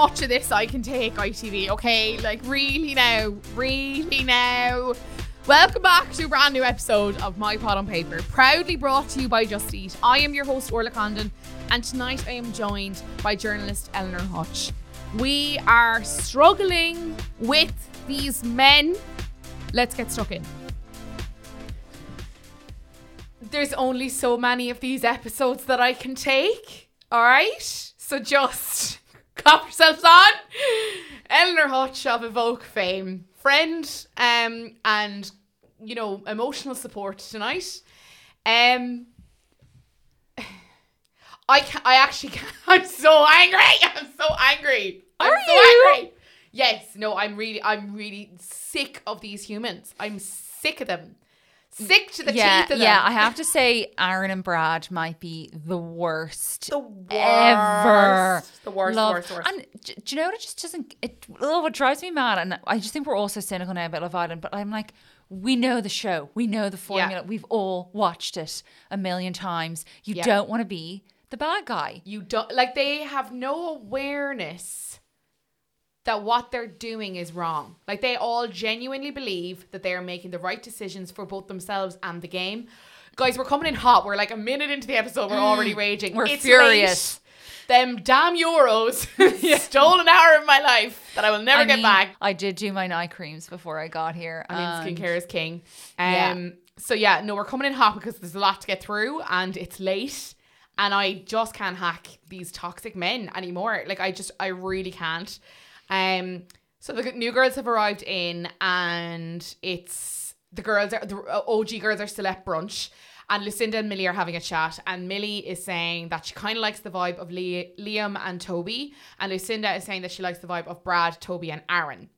much of this I can take, ITV, okay? Like, really now, really now. Welcome back to a brand new episode of My Pod on Paper, proudly brought to you by Just Eat. I am your host, Orla Condon, and tonight I am joined by journalist Eleanor Hutch. We are struggling with these men. Let's get stuck in. There's only so many of these episodes that I can take, alright? So just clap yourselves on. Eleanor Hutch of Evoke fame, friend, um, and you know, emotional support tonight. Um, I can I actually can I'm so angry. I'm so angry. I'm Are so you? angry. Yes, no, I'm really I'm really sick of these humans. I'm sick of them. Sick to the yeah, teeth of them. yeah. I have to say, Aaron and Brad might be the worst the worst. ever. The worst, Love- worst, worst. And do you know what? It just doesn't. It oh, it drives me mad, and I just think we're also cynical now about Love Island. But I'm like, we know the show, we know the formula, we've all watched it a million times. You Yeah. don't want to be the bad guy. you don't like they have no awareness that what they're doing is wrong. Like they all genuinely believe that they are making the right decisions for both themselves and the game. Guys, we're coming in hot. We're like a minute into the episode. We're already raging. Mm. We're It's furious. late. Them damn euros stole an hour of my life that I will never I get mean, back. I did do my night creams before I got here. I mean, skincare is king. Um, Yeah. So yeah, no, we're coming in hot because there's a lot to get through, and it's late, and I just can't hack these toxic men anymore. Like I just, I really can't. Um. So the new girls have arrived in, and it's the girls are the OG girls are still at brunch. And Lucinda and Millie are having a chat, and Millie is saying that she kind of likes the vibe of Liam and Toby, and Lucinda is saying that she likes the vibe of Brad, Toby, and Aaron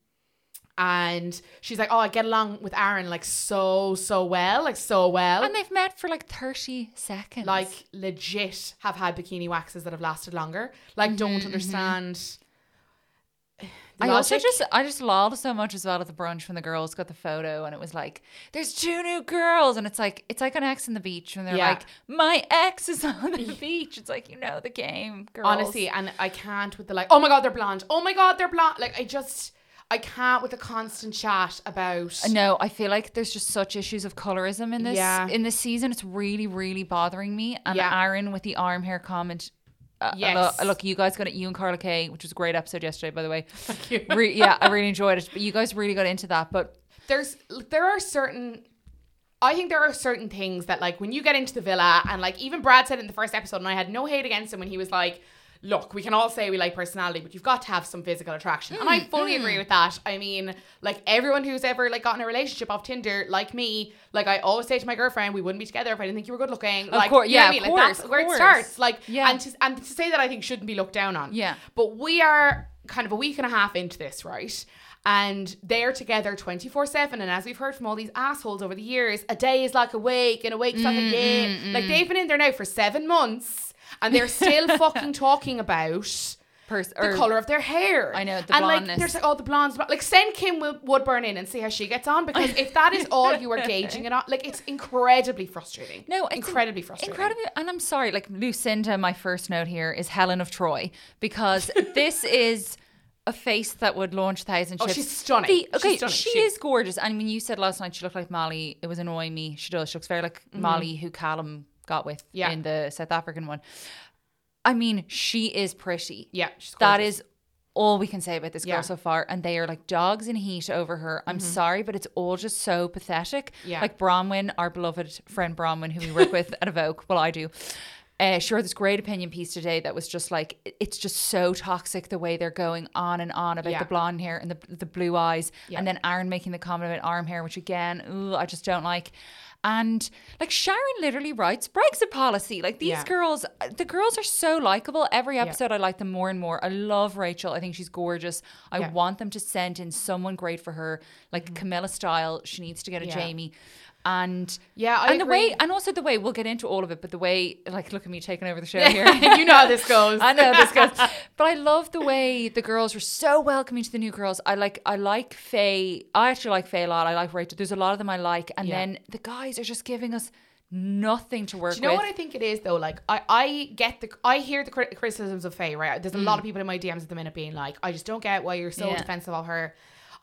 and she's like, "Oh, I get along with Aaron like so so well, like so well, and they've met for like 30 seconds. like legit have had bikini waxes that have lasted longer. Like, don't understand." Mm-hmm, I also just I just lolled so much as well at the brunch when the girls got the photo and it was like there's two new girls and it's like it's like an ex on the beach when they're Yeah. like my ex is on the beach it's like you know the game girls honestly, and I can't with the like, "Oh my god, they're blonde. Oh my god, they're blonde." Like, I just I can't with the constant chat about. no I feel like there's just such issues of colorism in this Yeah. in this season it's really really bothering me and Yeah. Aaron with the arm hair comment uh, Yes. look, look, you guys got it. You and Carla Kay, which was a great episode yesterday, by the way. Thank you. Re- yeah, I really enjoyed it. But you guys really got into that. But there's there are certain I think there are certain things that like when you get into the villa and like even Brad said in the first episode and I had no hate against him when he was like look we can all say we like personality but you've got to have some physical attraction and I Mm, fully mm. agree with that I mean like everyone who's ever like gotten a relationship off Tinder like me like I always say to my girlfriend we wouldn't be together if I didn't think you were good looking like course, you know yeah, I mean of like that's course, where of it starts like Yeah. and to, and to say that I think shouldn't be looked down on Yeah. but we are kind of a week and a half into this, right? And they're together 24 7. And as we've heard from all these assholes over the years, a day is like a week and a week's like a mm, day. Mm, like they've been in there now for seven months and they're still fucking talking about pers- the colour of their hair. I know, the and like blondness. there's like, oh, the blondes. blo- Like send Kim Wo- Woodburn in and see how she gets on because if that is all you are gauging it on, like it's incredibly frustrating. No, it's incredibly frustrating. Incredibly, and I'm sorry, like Lucinda, my first note here is Helen of Troy because this is a face that would launch thousand Oh, ships. she's stunning. The- She's okay, stunning. she She- is gorgeous. And when you said last night she looked like Molly, it was annoying me. She does. She looks very like mm-hmm. Molly, who Callum got with Mm-hmm. Yeah. in the South African one. I mean, she is pretty. Yeah, she's That all we can say about this girl Yeah. so far. And they are like dogs in heat over her. I'm sorry, but it's all just so pathetic. Yeah. Like Bronwyn, our beloved friend Bronwyn, who we work with at Evoke. Well, I do. Uh, she wrote this great opinion piece today that was just like it's just so toxic the way they're going on and on about Yeah. the blonde hair and the the blue eyes, Yeah. and then Aaron making the comment about arm hair, which again, ooh, I just don't like. And like Sharon literally writes Brexit policy. Like these Yeah. girls, the girls are so likable. Every episode, I like them more and more. I love Rachel. I think she's gorgeous. I Yeah. want them to send in someone great for her, like mm-hmm. Camilla style. She needs to get a Yeah. Jamie. And Yeah, I and the agree. way, and also the way we'll get into all of it, but the way, like, look at me taking over the show here. you know how this goes. I know this goes, but I love the way the girls were so welcoming to the new girls. I like, I like Faye. I actually like Faye a lot. I like Rachel. There's a lot of them I like, and Yeah. then the guys are just giving us nothing to work Do you know with. what I think it is though? Like I, I get the I hear the criticisms of Faye, right? There's a lot of people in my DMs at the minute being like, I just don't get why you're so Mm. Yeah. defensive of her.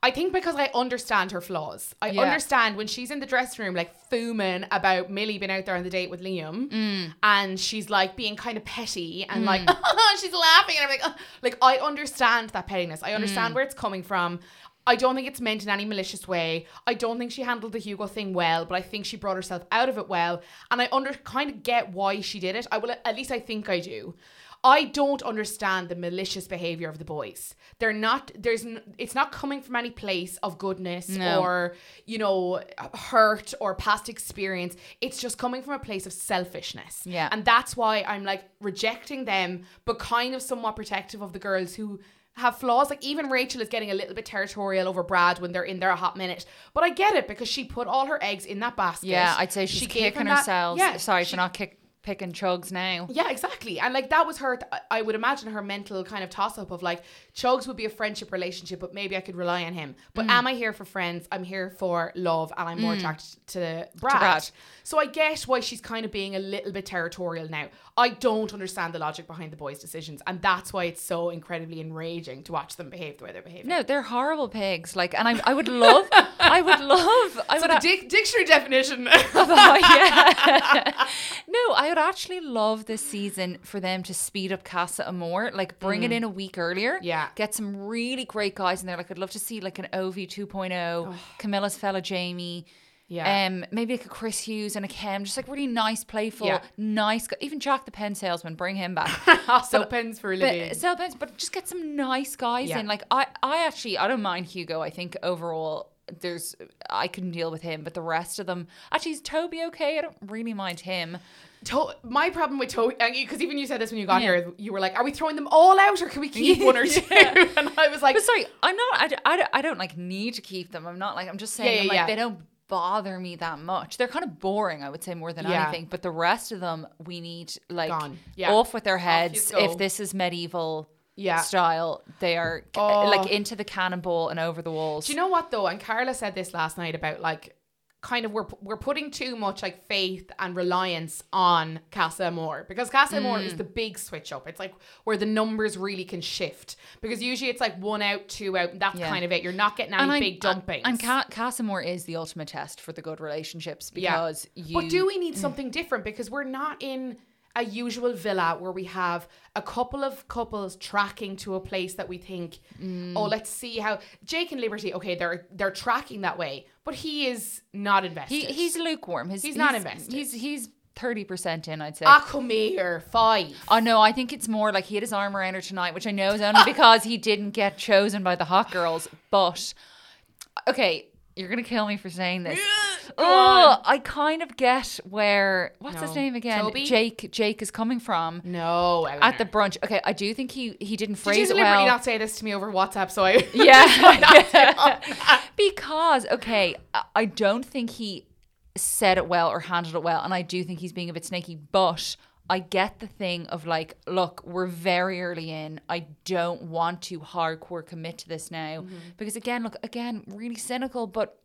I think because I understand her flaws. I Yeah. understand when she's in the dressing room like fuming about Millie being out there on the date with Liam Mm. and she's like being kind of petty and like she's laughing and I'm like "Ugh." like I understand that pettiness. I Mm. understand where it's coming from. I don't think it's meant in any malicious way. I don't think she handled the Hugo thing well, but I think she brought herself out of it well. And I under kind of get why she did it. I will at least I think I do. I don't understand the malicious behavior of the boys. They're not there's n- it's not coming from any place of goodness No. or you know hurt or past experience. It's just coming from a place of selfishness. Yeah. And that's why I'm like rejecting them but kind of somewhat protective of the girls who have flaws. Like even Rachel is getting a little bit territorial over Brad when they're in there a hot minute. But I get it because she put all her eggs in that basket. yeah, I'd say she's She kicking him that- herself. Yeah, Sorry she- for not kick, picking chugs now. yeah, exactly. And like that was her, th- I would imagine her mental kind of toss up of like, Chugs would be a friendship relationship, but maybe I could rely on him. But Mm. am I here for friends? I'm here for love and I'm more attracted to Brad. Brad. So I get why she's kind of being a little bit territorial now. I don't understand the logic behind the boys' decisions. And that's why it's so incredibly enraging to watch them behave the way they're behaving. No, they're horrible pigs. Like, and I, I would love, I would love, I So would the ha- dic- dictionary definition. Oh, yeah. no, I would actually love this season for them to speed up Casa Amor, like bring it in a week earlier. Mm. Yeah. Get some really great guys in there. Like I'd love to see like an Ovie 2.0, oh. Camilla's fella Jamie. Yeah. Um, maybe like a Chris Hughes and a Kem, just like really nice, playful, Yeah. nice. gu- Even Jack the pen salesman, bring him back. so pens for a living. But sell pens, but just get some nice guys Yeah. in. Like I, I actually, I don't mind Hugo. I think overall, there's I can deal with him, but the rest of them, actually, is Toby okay? I don't really mind him. To- my problem with Toby, because even you said this when you got Yeah. here, you were like, "Are we throwing them all out, or can we keep one or two? And I was like, But sorry, I'm not. I I don't like need to keep them. I'm not like. I'm just saying. Yeah, I'm like yeah. they don't bother me that much. They're kind of boring, I would say, more than Yeah. anything. But the rest of them, we need like. Yeah. off with their heads. If this is medieval. Yeah. Style, they are Oh. like into the cannonball and over the walls. Do you know what though? And Carla said this last night about like kind of we're we're putting too much like faith and reliance on Casa Amor because Casa Amor Mm. is the big switch up. It's like where the numbers really can shift because usually it's like one out, two out, and that's Yeah. kind of it. You're not getting any I- big dumpings. And Ca- Casa Amor is the ultimate test for the good relationships because you. But do we need something different? Because we're not in a usual villa where we have a couple of couples tracking to a place that we think, Mm. oh, let's see how Jake and Liberty. Okay, they're they're tracking that way, but he is not invested. He, he's lukewarm. His, He's not invested. He's he's thirty percent in. I'd say. ah, come here, five. Oh no, I think it's more like he had his arm around her tonight, which I know is only because he didn't get chosen by the hot girls. But okay, you're gonna kill me for saying this. Oh, I kind of get where what's his name again? Toby? Jake. Jake is coming from No, at the brunch. Okay, I do think he he didn't Did phrase you it deliberately well. not say this to me over WhatsApp? So I Yeah. because, okay, I- I don't think he said it well or handled it well. And I do think he's being a bit snaky. But I get the thing of like, look, we're very early in. I don't want to hardcore commit to this now. Mm-hmm. Because again, look, again, really cynical, but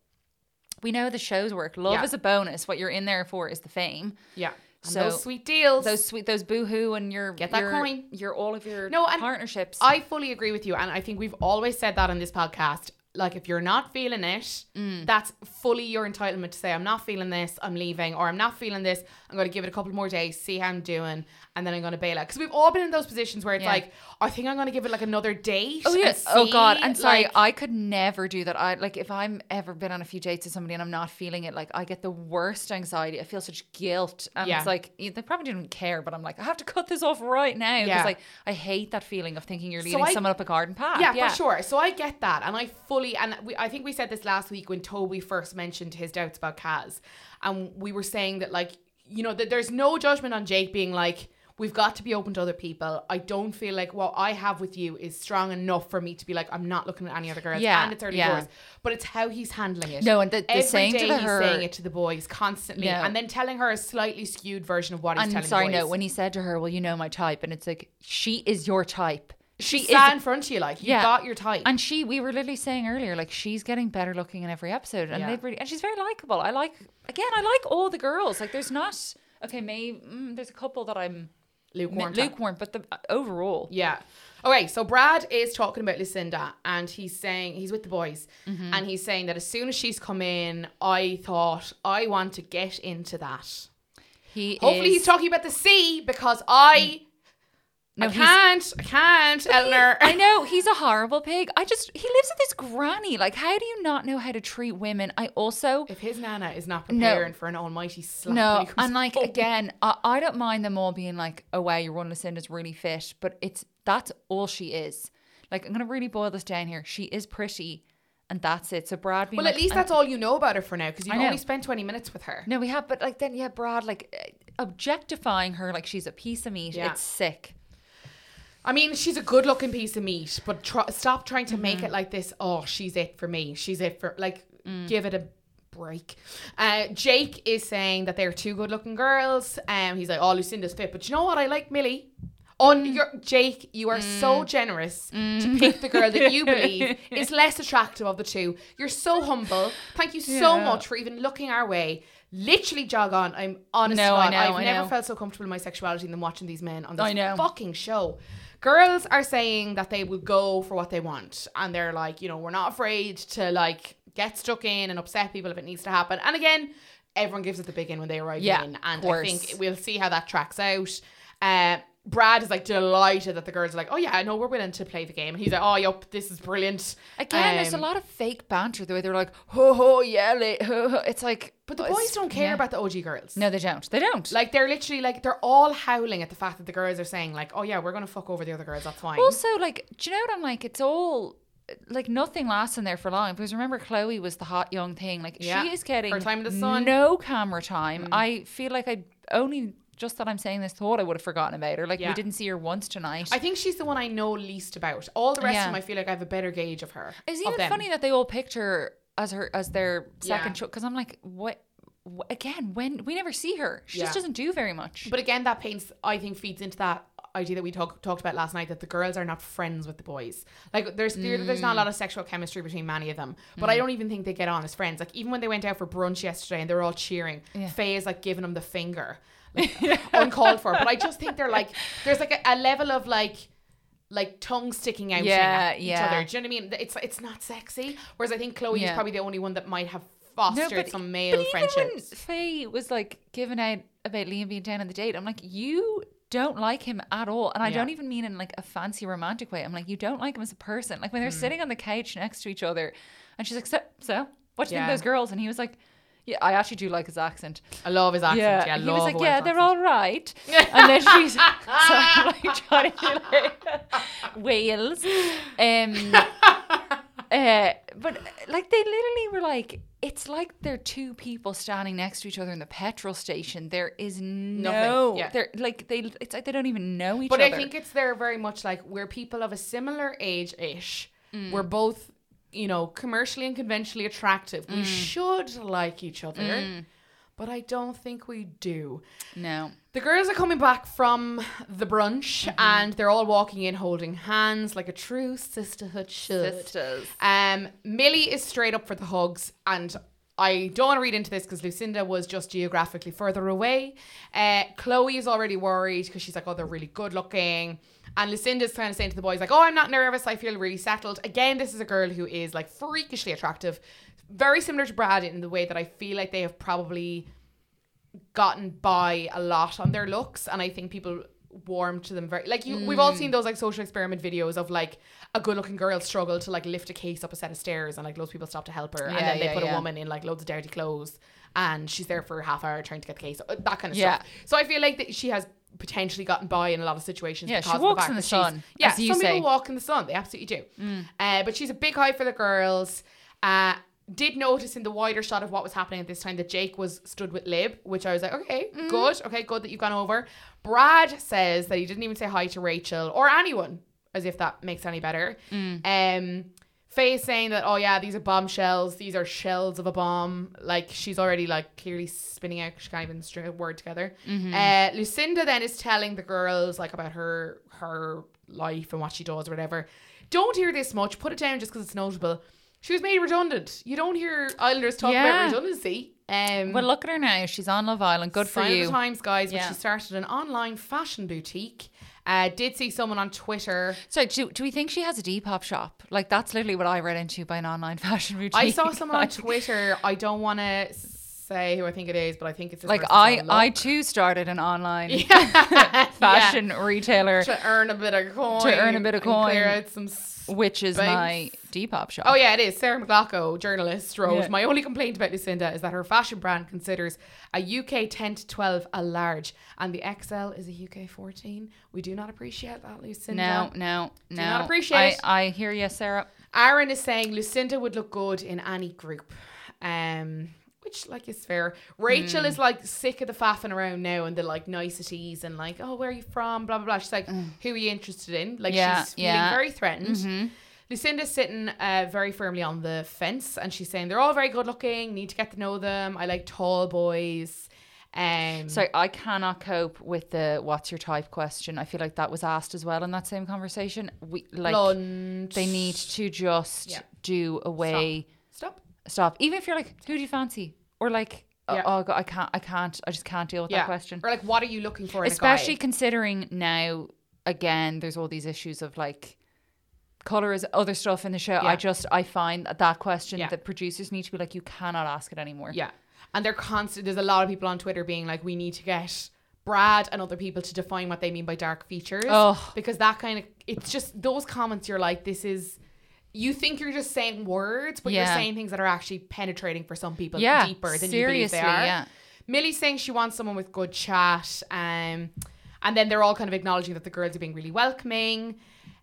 we know the shows work. Love Yeah. is a bonus. What you're in there for is the fame. yeah. And So, those sweet deals. Those sweet, those boohoo, and your Get that your, coin. Your all of your No, and partnerships. I fully agree with you, and I think we've always said that on this podcast. Like, if you're not feeling it, Mm. that's fully your entitlement to say, "I'm not feeling this, I'm leaving," or "I'm not feeling this, I'm going to give it a couple more days, see how I'm doing, and then I'm going to bail out." Because we've all been in those positions where it's Yeah. like, "I think I'm going to give it like another date." Oh yeah. and oh god. see," And sorry, like- I could never do that. I like if I'm ever been on a few dates with somebody and I'm not feeling it, like I get the worst anxiety. I feel such guilt, and Yeah. it's like yeah, they probably didn't care, but I'm like I have to cut this off right now because Yeah. like I hate that feeling of thinking you're So leading I- someone up a garden path. yeah, for sure. So I get that, and I fully and we, I think we said this last week when Toby first mentioned his doubts about Kaz, and we were saying that like you know that there's no judgment on Jake being like we've got to be open to other people. I don't feel like what I have with you is strong enough for me to be like I'm not looking at any other girls. Yeah, and it's early yeah. doors, but it's how he's handling it. No, and the- the Every saying to day the he's her- saying it to the boys constantly, Yeah. and then telling her a slightly skewed version of what he's telling sorry, the no, when he said to her, "Well, you know my type," and it's like she is your type. She She's is- in front of you, like you Yeah. got your type. And she, we were literally saying earlier, like she's getting better looking in every episode, and Yeah. they've really, and she's very likable. I like, again, I like all the girls. Like, there's not okay, maybe mm, there's a couple that I'm lukewarm. mi- lukewarm, but the uh, overall, Yeah. Okay, so Brad is talking about Lucinda and he's saying he's with the boys Mm-hmm. and he's saying that as soon as she's come in, I thought I want to get into that. he Hopefully is, he's talking about the sea because I No, I can't I can't, Eleanor. I know he's a horrible pig. I just he lives with this granny. Like, how do you not know how to treat women? I also if his nana is not No. preparing for an almighty slap no, and like home. again, I, I don't mind them all being like, "Oh wow, your one Lucinda's really fit," but it's that's all she is. Like, I'm gonna really boil this down here. She is pretty, and that's it. So Brad Well, like, at least that's all you know about her for now because you've only spent 20 minutes with her. No, we have, but like then yeah, Brad like objectifying her like she's a piece of meat. Yeah. It's sick. I mean, she's a good looking piece of meat, but tr- stop trying to Mm-hmm. make it like this. Oh, she's it for me. She's it for, like, Mm. give it a break. Uh, Jake is saying that they're two good looking girls. Um, he's like, oh, Lucinda's fit. But you know what? I like Millie. On Mm. your Jake, you are so generous to pick the girl that you believe is less attractive of the two. You're so humble. Thank you so Yeah. much for even looking our way. Literally jog on. I'm honest. No, I know, I've I never know. felt so comfortable in my sexuality than watching these men on this fucking show. Girls are saying that they will go for what they want, and they're like, you know, we're not afraid to like get stuck in and upset people if it needs to happen. And again, everyone gives it the big in when they arrive Yeah, in, and I think we'll see how that tracks out. Uh, Brad is like delighted that the girls are like, oh yeah, no, we're willing to play the game, and he's like, oh yep, this is brilliant. Again, there's a Um, lot of fake banter the way they're like, ho ho, yeah, li- ho, ho. it's like, But the boys don't care yeah. about the OG girls. No, they don't. They don't. Like they're literally like they're all howling at the fact that the girls are saying like, oh yeah, we're gonna fuck over the other girls. That's fine. Also, like, do you know what I'm like? It's all like nothing lasts in there for long because remember Chloe was the hot young thing. Like Yeah. she is getting Her time in the sun. Mm. no camera time. I feel like I only just that I'm saying this thought I would have forgotten about her. Like Yeah. we didn't see her once tonight. I think she's the one I know least about. All the rest Yeah. of them, I feel like I have a better gauge of her. It's even them. funny that they all picked her as her as their second Yeah. choice because I'm like, what? wh- Again, when we never see her, she just doesn't do very much. But again, that paints, I think, feeds into that idea that we talk, talked about last night that the girls are not friends with the boys. Like, there's there, there's not a lot of sexual chemistry between many of them, but I mm. don't even think they get on as friends. Like, even when they went out for brunch yesterday and they were all cheering, Yeah. Faye is like giving them the finger, uncalled for. But I just think they're like, there's like a, a level of like. Like tongue sticking out Yeah, at each yeah. other. Do you know what I mean? It's it's not sexy. Whereas I think Chloe is probably the only one that might have fostered some male but even friendships. when Faye was like giving out about Liam being down on the date, I'm like, you don't like him at all, and I Yeah. don't even mean in like a fancy romantic way. I'm like, you don't like him as a person. Like when they're hmm. sitting on the couch next to each other, and she's like, so, so what do you Yeah. think of those girls? And he was like. Yeah, I actually do like his accent. I love his accent. Yeah, I he was like, "Yeah, they're accent. all right." and then she's so I'm like trying to like Wales, um, uh, but like they literally were like, it's like they're two people standing next to each other in the petrol station. There is no, yeah. they're like they. It's like they don't even know each But other. But I think it's they're very much like we're people of a similar age ish. Mm. We're both, you know, commercially and conventionally attractive. Mm. We should like each other. But I don't think we do. no. The girls are coming back from the brunch Mm-hmm. and they're all walking in holding hands like a true sisterhood should. Sisters. Um, Millie is straight up for the hugs, and I don't want to read into this because Lucinda was just geographically further away. Uh, Chloe is already worried because she's like, oh, they're really good looking. And Lucinda's kind of saying to the boys, like, oh, I'm not nervous. I feel really settled. Again, this is a girl who is like freakishly attractive. Very similar to Brad in the way that I feel like they have probably gotten by a lot on their looks and I think people warm to them very like you we've all seen mm. those like social experiment videos of like a good looking girl struggle to like lift a case up a set of stairs and like loads of people stop to help her and Yeah, then they yeah, put a woman in like loads of dirty clothes and she's there for a half hour trying to get the case that kind of Yeah. stuff so I feel like that she has potentially gotten by in a lot of situations Yeah, she walks fact in the sun, yeah some say. Mm. people walk in the sun they absolutely do uh, but she's a big high for the girls uh, did notice in the wider shot of what was happening at this time that Jake was stood with Lib, which I was like, okay, Mm. good, okay, good that you've gone over. Brad says that he didn't even say hi to Rachel or anyone, as if that makes any better. Mm. Um, Faye saying that, oh yeah, these are bombshells. These are shells of a bomb. Like she's already like clearly spinning out. She can't even string a word together. Uh, Lucinda then is telling the girls like about her her life and what she does or whatever. Don't hear this much. Put it down just because it's notable. She was made redundant. You don't hear Islanders talk Yeah. about redundancy. Um, Well, look at her now. She's on Love Island. Good for you. times, guys. But she started an online fashion boutique. Uh, did see someone on Twitter. So, do, do we think she has a Depop shop? Like, that's literally what I read into by an online fashion boutique. I saw someone on Twitter. I don't want to say who I think it is, but I think it's Like, I, I too started an online Yeah. fashion retailer, to earn a bit of coin. To earn a bit of and Clear coin. out some. Which is Space. my Depop shop. Oh yeah, it is. Sarah McLaughlin, journalist, wrote. Yeah. My only complaint about Lucinda is that her fashion brand considers a UK 10 to 12 a large, and the XL is a UK 14. We do not appreciate that, Lucinda. No, no, no. Do not appreciate. I, I hear you, Sarah. Aaron is saying Lucinda would look good in any group. Um which like is fair. Rachel Hmm. is like sick of the faffing around now and the like niceties and like, oh, where are you from? Blah blah blah. She's like, who are you interested in? Like Mm. Yeah, she's feeling yeah. Mm-hmm. very threatened. Lucinda's sitting uh, very firmly on the fence and she's saying they're all very good looking, need to get to know them. I like tall boys. Um So I cannot cope with the "What's your type?" question. I feel like that was asked as well in that same conversation. We like blonde. they need to just Yeah. do away. stop. Stop. Even if you're like, who do you fancy? Or like, oh, Yeah. oh God, I can't, I can't, I just can't deal with that question. Or like what are you looking for in Especially a guy? considering now, again, there's all these issues of like color is other stuff in the show. I just, I find that, that question that producers need to be like, you cannot ask it anymore. Yeah. And they're constant. There's a lot of people on Twitter being like, we need to get Brad and other people to define what they mean by dark features. Oh. Because that kind of, it's just those comments, you're like, this is, you think you're just saying words, but you're saying things that are actually penetrating for some people Yeah, deeper than you believe they are. yeah. Millie's saying she wants someone with good chat. Um, and then they're all kind of acknowledging that the girls are being really welcoming.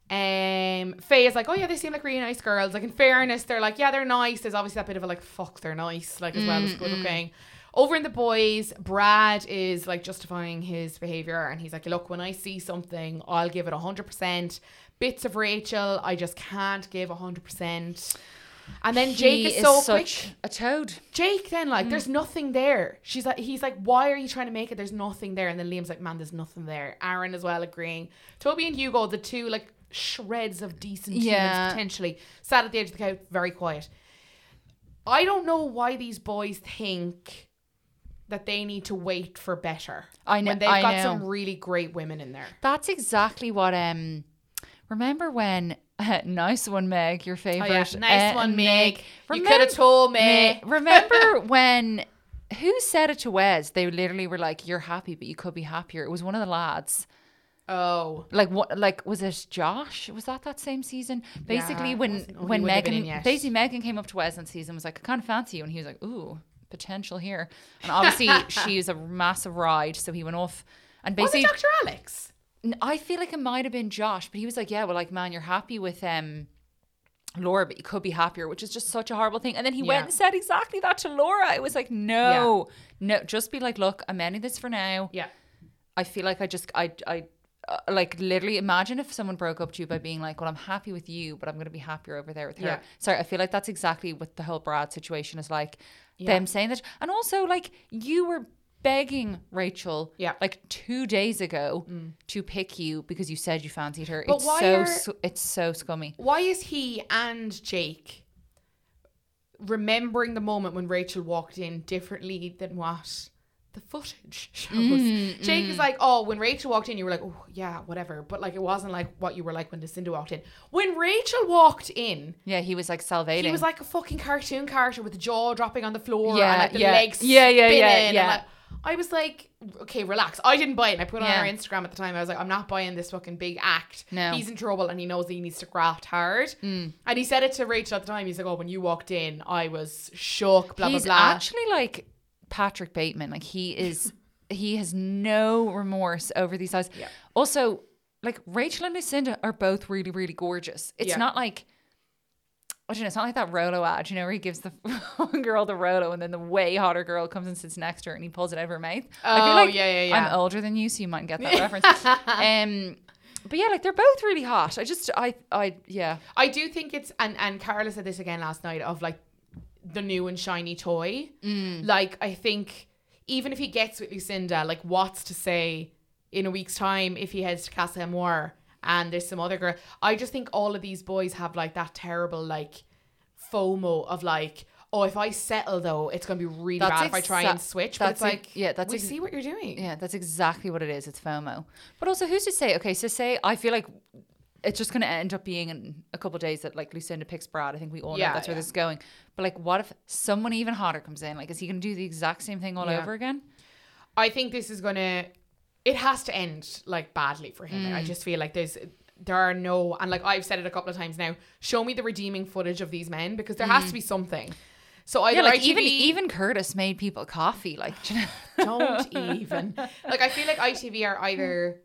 Um, Faye is like, oh yeah, they seem like really nice girls. Like in fairness, they're like, yeah, they're nice. There's obviously that bit of a like, fuck, they're nice, like as well as good looking. Over in the boys, Brad is like justifying his behavior, and he's like, look, when I see something, I'll give it hundred percent. Bits of Rachel, I just can't give hundred percent. And then Jake He is so such quick. a toad. Jake then like there's Mm. nothing there. She's like he's like why are you trying to make it? There's nothing there. And then Liam's like man there's nothing there. Aaron as well agreeing. Toby and Hugo the two like shreds of decent Yeah. humans potentially sat at the edge of the couch very quiet. I don't know why these boys think that they need to wait for better. I know- When they've I got know. some really great women in there. That's exactly what, um, remember when, nice one, Meg, your Oh favorite. yeah, nice uh, one, Meg. You Remem- could have told me. Meg, remember when who said it to Wes? They literally were like, "You're happy, but you could be happier." It was one of the lads. Oh. Like what? Like was it Josh? Was that that same season? Basically, it when oh, he when wouldn't have been in Megan, basically Megan came up to Wes and season was like, "I kind of fancy you," and he was like, "Ooh, potential here." And obviously, she is a massive ride, so he went off. And Was it basically, Dr. Alex? I feel like it might have been Josh, but he was like, "Yeah, well, like, man, you're happy with um, Laura, but you could be happier," which is just such a horrible thing. And then he Yeah. went and said exactly that to Laura. It was like, no, no, just be like, "Look, I'm ending this for now." Yeah. I feel like I just, I, I, uh, like, literally imagine if someone broke up to you by being like, "Well, I'm happy with you, but I'm going to be happier over there with her." Yeah. Sorry, I feel like that's exactly what the whole Brad situation is like. Yeah. Them saying that, and also like you were begging Rachel, Yeah. like two days ago to pick you because you said you fancied her. But it's why so are- su- it's so scummy. Why is he and Jake remembering the moment when Rachel walked in differently than what the footage shows? Mm, Jake is like, oh, when Rachel walked in, you were like, oh, yeah, whatever. But like, it wasn't like what you were like when Lucinda walked in. When Rachel walked in, Yeah, he was like salivating. he was like a fucking cartoon character with the jaw dropping on the floor Yeah, and like the yeah. legs Yeah, yeah, yeah, yeah. like- I was like, okay, relax. I didn't buy it. And I put it Yeah. on our Instagram at the time. I was like, I'm not buying this fucking big act. No. Mm. He's in trouble and he knows that he needs to graft hard. And he said it to Rachel at the time. He's like, oh, when you walked in, I was shook, blah, He's blah, blah. actually like Patrick Bateman. Like he is, he has no remorse over these eyes. Yeah. Also, like Rachel and Lucinda are both really, really gorgeous. It's Yeah. not like. I don't know, it's not like that Rolo ad, you know, where he gives the girl the Rolo and then the way hotter girl comes and sits next to her and he pulls it out of her mouth. I Oh, feel like yeah, yeah, yeah. I'm older than you, so you might get that reference. Um, But yeah, like they're both really hot. I just, I, I, yeah. I do think it's and and Carla said this again last night of like the new and shiny toy. Mm. Like I think even if he gets with Lucinda, like what's to say in a week's time if he heads to Casa Amor and there's some other girl. I just think all of these boys have like that terrible like FOMO of like. Oh, if I settle though, it's gonna be really That's bad if I try and switch. But that's it's ex- like, yeah, that's we ex- see what you're doing. Yeah, that's exactly what it is. It's FOMO. But also, who's to say? Okay, so say I feel like it's just going to end up being in a couple of days that like Lucinda picks Brad. I think we all Yeah, know that's where yeah. this is going. But like, what if someone even hotter comes in? Like, is he going to do the exact same thing all Yeah. over again? I think this is gonna it has to end like badly for him. Mm. I just feel like there's there are no and like I've said it a couple of times now, show me the redeeming footage of these men because there has to be something. So I Mm. Yeah, like even even Curtis made people coffee. Like, you know? don't even like I feel like ITV are either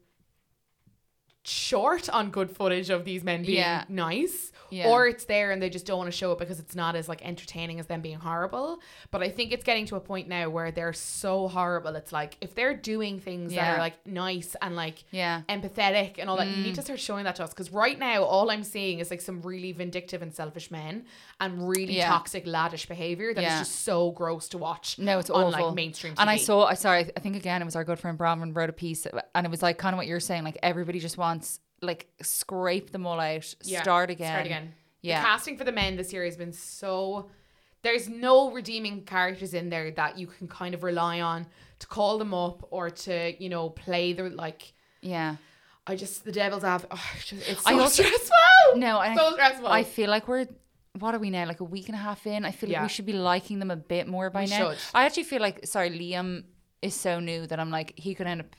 short on good footage of these men being Yeah. nice Yeah. or it's there and they just don't want to show it because it's not as like entertaining as them being horrible but i think it's getting to a point now where they're so horrible it's like if they're doing things that are like nice and like yeah. empathetic and all that you Mm. need to start showing that to us because right now all i'm seeing is like some really vindictive and selfish men and really Yeah. toxic laddish behavior that is Yeah. just so gross to watch No, it's on awful. like mainstream TV. And I saw, I sorry, I think again it was our good friend Bronwyn wrote a piece, and it was like kind of what you're saying, like everybody just wants like scrape them all out, Yeah, start again, Start again. Yeah. The casting for the men this year has been so. There's no redeeming characters in there that you can kind of rely on to call them up or to you know play the like. Yeah. I just the devil's advocate. Oh, it's it's I so also- stressful. No, and so I, stressful. I feel like we're what are we now? Like a week and a half in. I feel like Yeah. we should be liking them a bit more by We now. should. I actually feel like sorry, Liam is so new that I'm like he could end up.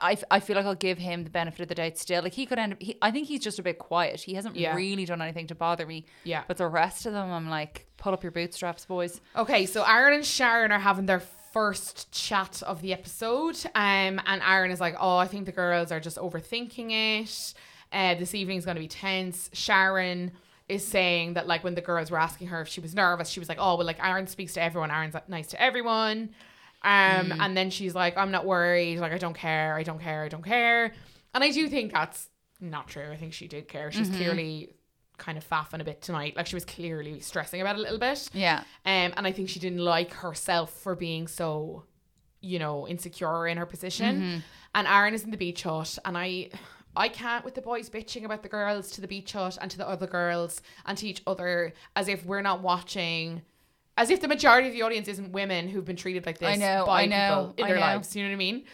I, I feel like I'll give him the benefit of the doubt still. Like he could end up. He, I think he's just a bit quiet. He hasn't Yeah. really done anything to bother me. yeah. But the rest of them, I'm like, pull up your bootstraps, boys. Okay, so Aaron and Sharon are having their first chat of the episode. Um, and Aaron is like, "Oh, I think the girls are just overthinking it. Uh, this evening's going to be tense." Sharon is saying that like when the girls were asking her if she was nervous, she was like, "Oh, well, like Aaron speaks to everyone. Aaron's nice to everyone." Um, and then she's like, "I'm not worried. Like I don't care. I don't care. I don't care." And I do think that's not true. I think she did care. She's clearly kind of faffing a bit tonight. Like she was clearly stressing about it a little bit. Yeah. Um, and I think she didn't like herself for being so, you know, insecure in her position. And Aaron is in the beach hut, and I, I can't with the boys bitching about the girls to the beach hut and to the other girls and to each other as if we're not watching. As if the majority of the audience isn't women who've been treated like this I know, by I know, people in I their know. lives. You know what I mean?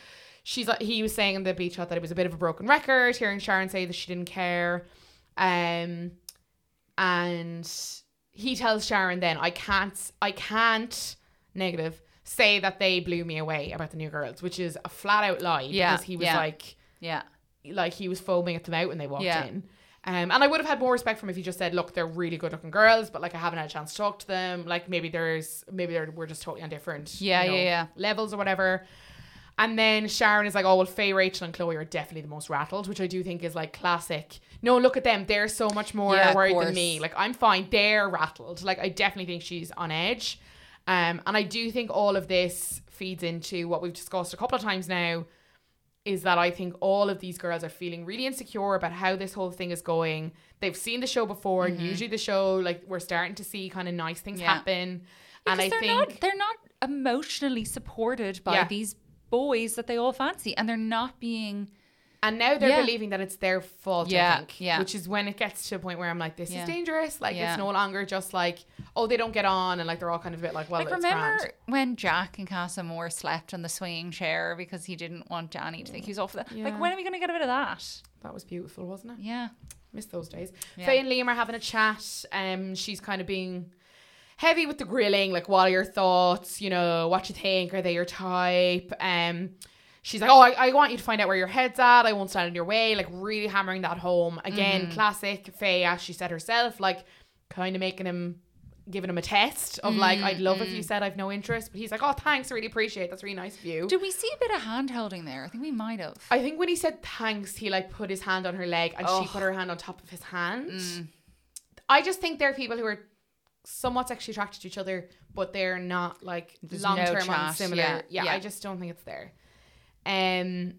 She's like he was saying in the beach hut that it was a bit of a broken record. Hearing Sharon say that she didn't care, um, and he tells Sharon then I can't I can't negative say that they blew me away about the new girls, which is a flat out lie Yeah, because he was yeah. like Yeah. like he was foaming at them out when they walked Yeah. in. Um, and I would have had more respect for him if he just said, "Look, they're really good looking girls, but like I haven't had a chance to talk to them. Like maybe there's maybe they're we're just totally on different Yeah, you know, yeah, yeah. levels or whatever." And then Sharon is like, "Oh well, Faye, Rachel, and Chloe are definitely the most rattled," which I do think is like classic. No, look at them; they're so much more Yeah, worried course. than me. Like I'm fine; they're rattled. Like I definitely think she's on edge. Um, and I do think all of this feeds into what we've discussed a couple of times now is that I think all of these girls are feeling really insecure about how this whole thing is going. They've seen the show before, and usually the show, like we're starting to see kind of nice things Mm-hmm. Yeah. happen. Because and I they're think not they're not emotionally supported by Yeah. these boys that they all fancy, and they're not being. And now they're Yeah. believing that it's their fault, Yeah, I think. yeah. Which is when it gets to a point where I'm like, this Yeah. is dangerous. Like Yeah. it's no longer just like, oh, they don't get on and like they're all kind of a bit like, well, like remember grand. when Jack and Casa Amor slept on the swinging chair because he didn't want Dani to think he was off Yeah. like when are we gonna get a bit of that? That was beautiful, wasn't it? Yeah. Miss those days. Faye and Liam are having a chat. Um, she's kind of being heavy with the grilling, like what are your thoughts? You know, what you think? Are they your type? Um, she's like, oh, I, I want you to find out where your head's at. I won't stand in your way. Like really hammering that home again. Mm-hmm. Classic Faye, as she said herself, like kind of making him. Giving him a test of like, I'd love if you said I've no interest, but he's like, oh, thanks, I really appreciate. it. That's really nice of you. Did we see a bit of hand holding there? I think we might have. I think when he said thanks, he like put his hand on her leg and she Oh. put her hand on top of his hand. Mm. I just think there are people who are somewhat sexually attracted to each other, but they're not like long no term on similar. Yeah, Yeah, yeah. I just don't think it's there. Um,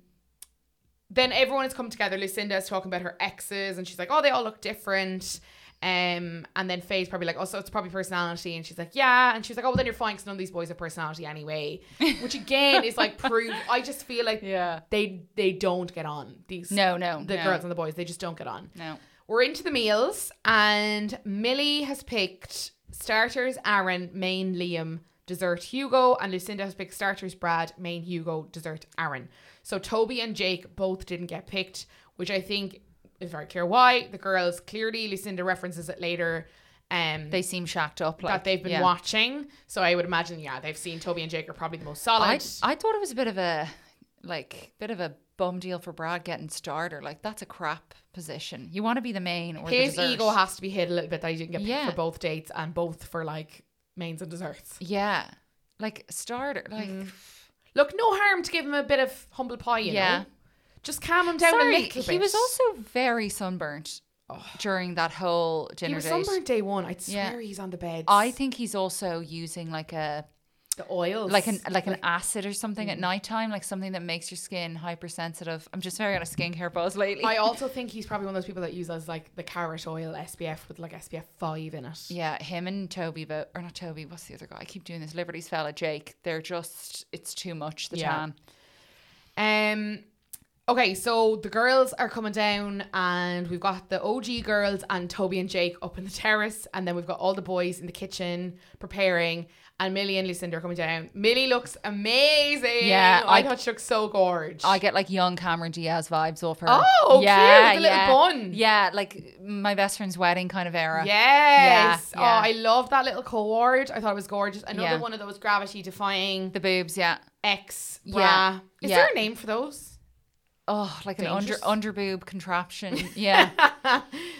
then everyone has come together. Lucinda is talking about her exes, and she's like, "Oh, they all look different." Um, and then Faye's probably like, "Oh, so it's probably personality," and she's like, "Yeah," and she's like, "Oh, well, then you're fine because none of these boys have personality anyway," which again is like proof. I just feel like Yeah. they they don't get on these No, no, the no. girls and the boys. They just don't get on. No. We're into the meals, and Millie has picked starters Aaron, main Liam, dessert Hugo, and Lucinda has picked starters Brad, main Hugo, dessert Aaron. So Toby and Jake both didn't get picked, which I think is very clear why. The girls clearly Lucinda references it later. Um, They seem shacked up. Like that they've been yeah. watching, so I would imagine, yeah, they've seen Toby and Jake are probably the most solid. I, I thought it was a bit of a like bit of a bum deal for Brad getting starter. Like that's a crap position. You want to be the main or His the ego has to be hit a little bit that he didn't get picked Yeah. for both dates and both for like mains and desserts. yeah, like starter. Like mm. Look, no harm to give him a bit of humble pie, you Yeah. know. Just calm him down sorry, a little bit. he was also very sunburnt oh. during that whole he dinner was date. sunburned day one. I'd Yeah. swear he's on the bed. I think he's also using like a the oils, like an like an acid or something at nighttime, like something that makes your skin hypersensitive. I'm just very on a skincare buzz lately. I also think he's probably one of those people that uses like the carrot oil SPF with like SPF five in it. Yeah, him and Toby, but or not Toby. What's the other guy? I keep doing this. Liberty's fella, Jake. They're just. It's too much. The Yeah. tan. Um. Okay, so the girls are coming down, and we've got the OG girls and Toby and Jake up in the terrace, and then we've got all the boys in the kitchen preparing, and Millie and Lucinda are coming down. Millie looks amazing. Yeah, I, I- thought she looked so gorgeous. I get like young Cameron Diaz vibes off her. Oh, cute, the little yeah. bun. Yeah, like my best friend's wedding kind of era. Yes. Yeah, Oh, yeah. I love that little cord. I thought it was gorgeous. Another Yeah. one of those gravity defying The boobs, yeah. X bra. Yeah, Is yeah. there a name for those? Oh, like an under Dangerous. under boob contraption. Yeah.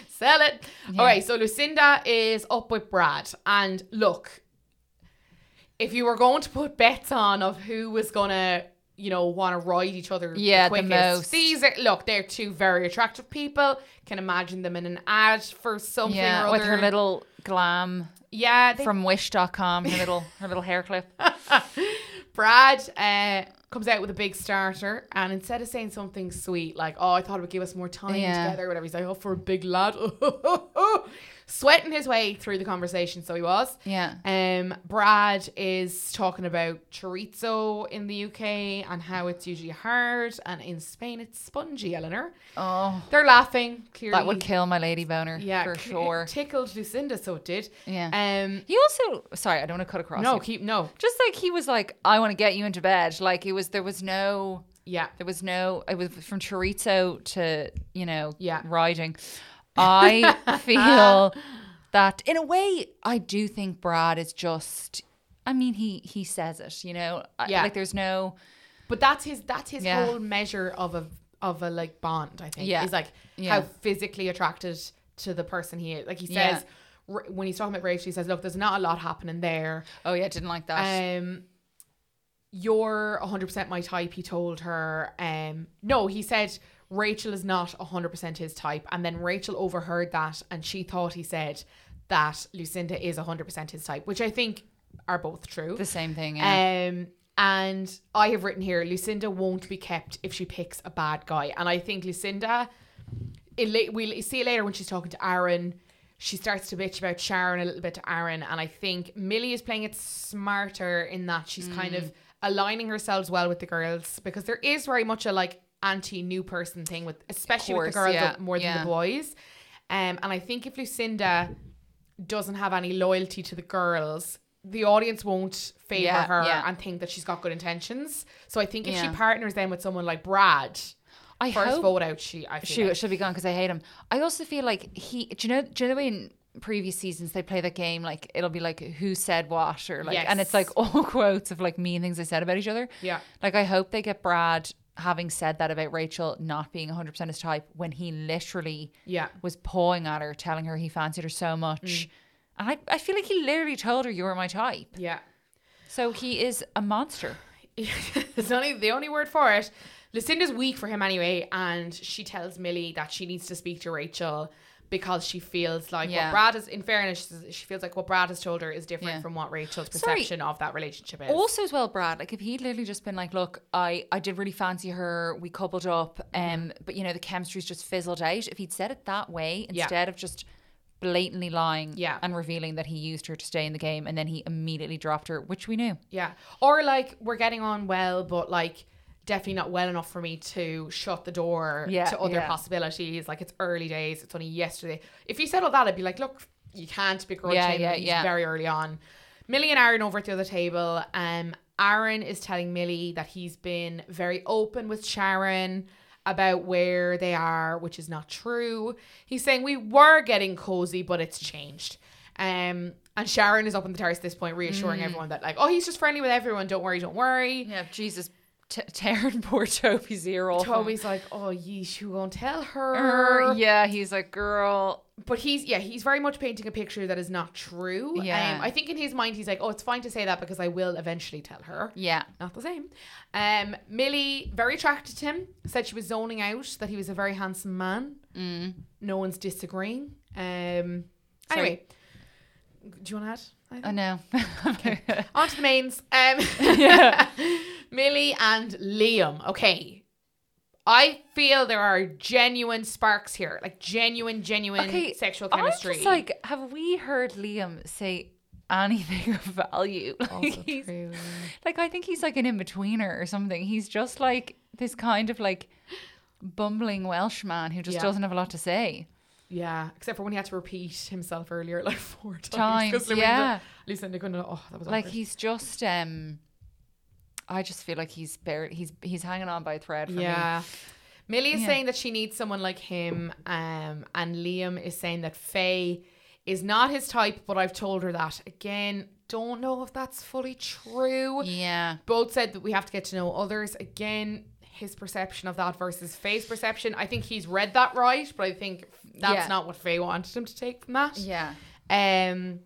Sell it. Yeah. All right, so Lucinda is up with Brad. And look, if you were going to put bets on of who was going to, you know, want to ride each other Yeah, the quickest, most. these are, look, they're two very attractive people. Can imagine them in an ad for something yeah. With her little glam yeah, they from wish.com, her little her little hair clip. Brad uh, comes out with a big starter, and instead of saying something sweet like, "Oh, I thought it would give us more time Yeah. together," or whatever, he's like, "Oh, for a big lad," sweating his way through the conversation. So he was. Yeah. Um, Brad is talking about chorizo in the UK and how it's usually hard, and in Spain it's spongy. Eleanor, Oh. they're laughing. Clearly, That would kill my lady boner. yeah, for c- sure. It tickled Lucinda, so it did. Yeah. Um, He also sorry, I don't want to cut across. no, you. keep no. just like he was like, I want to get you into bed. Like it was there was no Yeah, there was no it was from chorizo to, you know, Yeah. riding. I feel that in a way I do think Brad is just I mean he he says it, you know. Yeah. Like there's no But that's his that's his Yeah. whole measure of a of a like bond. I think. Yeah. Is like Yeah. how physically attracted to the person he is. Like he Yeah. says r- when he's talking about Rachel, he says, "Look, there's not a lot happening there. Oh yeah, didn't like that. Um, you're 100 percent my type." He told her. Um, no, he said Rachel is not 100 percent his type, and then Rachel overheard that, and she thought he said that Lucinda is 100 percent his type, which I think are both true. the same thing, yeah. Um, and I have written here, Lucinda won't be kept if she picks a bad guy. And I think Lucinda, it, we'll see it later when she's talking to Aaron. She starts to bitch about Sharon a little bit to Aaron. And I think Millie is playing it smarter in that she's kind Mm. of aligning herself well with the girls because there is very much a like anti new person thing with, especially with the girls yeah, more than the boys. Um, and I think if Lucinda doesn't have any loyalty to the girls, the audience won't favor Yeah, her yeah. and think that she's got good intentions. So I think if she partners then with someone like Brad, I first hope vote out, she I feel she like. should be gone because I hate him. I also feel like he. Do you know? Do you know the way in previous seasons they play that game? Like it'll be like who said what or like, and it's like all quotes of like mean things they said about each other. Yeah. Like I hope they get Brad having said that about Rachel not being 100 percent his type when he literally Yeah. was pawing at her, telling her he fancied her so much. Mm. And I, I feel like he literally told her you were my type. Yeah. So he is a monster. it's only the only word for it. Lucinda's weak for him anyway, and she tells Millie that she needs to speak to Rachel because she feels like Yeah. what Brad is. In fairness, she feels like what Brad has told her is different Yeah. from what Rachel's Sorry. perception of that relationship is. Also, as well, Brad, like if he'd literally just been like, "Look, I I did really fancy her. We coupled up, um, but you know the chemistry's just fizzled out." If he'd said it that way Yeah. instead of just blatantly lying Yeah. and revealing that he used her to stay in the game and then he immediately dropped her, which we knew. Yeah. Or like we're getting on well, but like definitely not well enough for me to shut the door Yeah, to other yeah. possibilities. Like it's early days. It's only yesterday. If you said all that, I'd be like, look, you can't begrudge Yeah, him. yeah, He's yeah. very early on. Millie and Aaron over at the other table. Um, Aaron is telling Millie that he's been very open with Sharon about where they are, which is not true. He's saying we were getting cozy, but it's changed. Um, and Sharon is up on the terrace at this point, Mm. reassuring everyone that like, oh, he's just friendly with everyone. Don't worry, don't worry. Yeah, Jesus, t- tearing poor Toby's ear off. Toby's like, oh, yeesh, you won't tell her. Er, yeah, he's like, girl. But he's yeah, he's very much painting a picture that is not true. Yeah. Um, I think in his mind he's like, oh, it's fine to say that because I will eventually tell her. Yeah. Not the same. Um, Millie, very attracted to him, said she was zoning out, that he was a very handsome man. Mm. No one's disagreeing. Um, Sorry. anyway, do you want to add? I know. Okay. On to the mains. Um, Yeah. Millie and Liam. Okay. I feel there are genuine sparks here, like genuine, genuine Okay, sexual I'm chemistry. just like, have we heard Liam say anything of value? Like, Also true. like I think he's like an in betweener or something. He's just like this kind of like bumbling Welshman who just Yeah. doesn't have a lot to say. Yeah, except for when he had to repeat himself earlier like four times. Times, 'cause Lucinda- yeah. Lucinda couldn't. Oh, that was Like awkward. he's just um I just feel like he's bare he's he's hanging on by a thread for me. Yeah. Millie is Yeah. saying that she needs someone like him, um, and Liam is saying that Faye is not his type, but I've told her that. Again, don't know if that's fully true. Yeah. Both said that we have to get to know others. Again, his perception of that versus Faye's perception. I think he's read that right, but I think that's Yeah. not what Faye wanted him to take from that. Yeah. Um,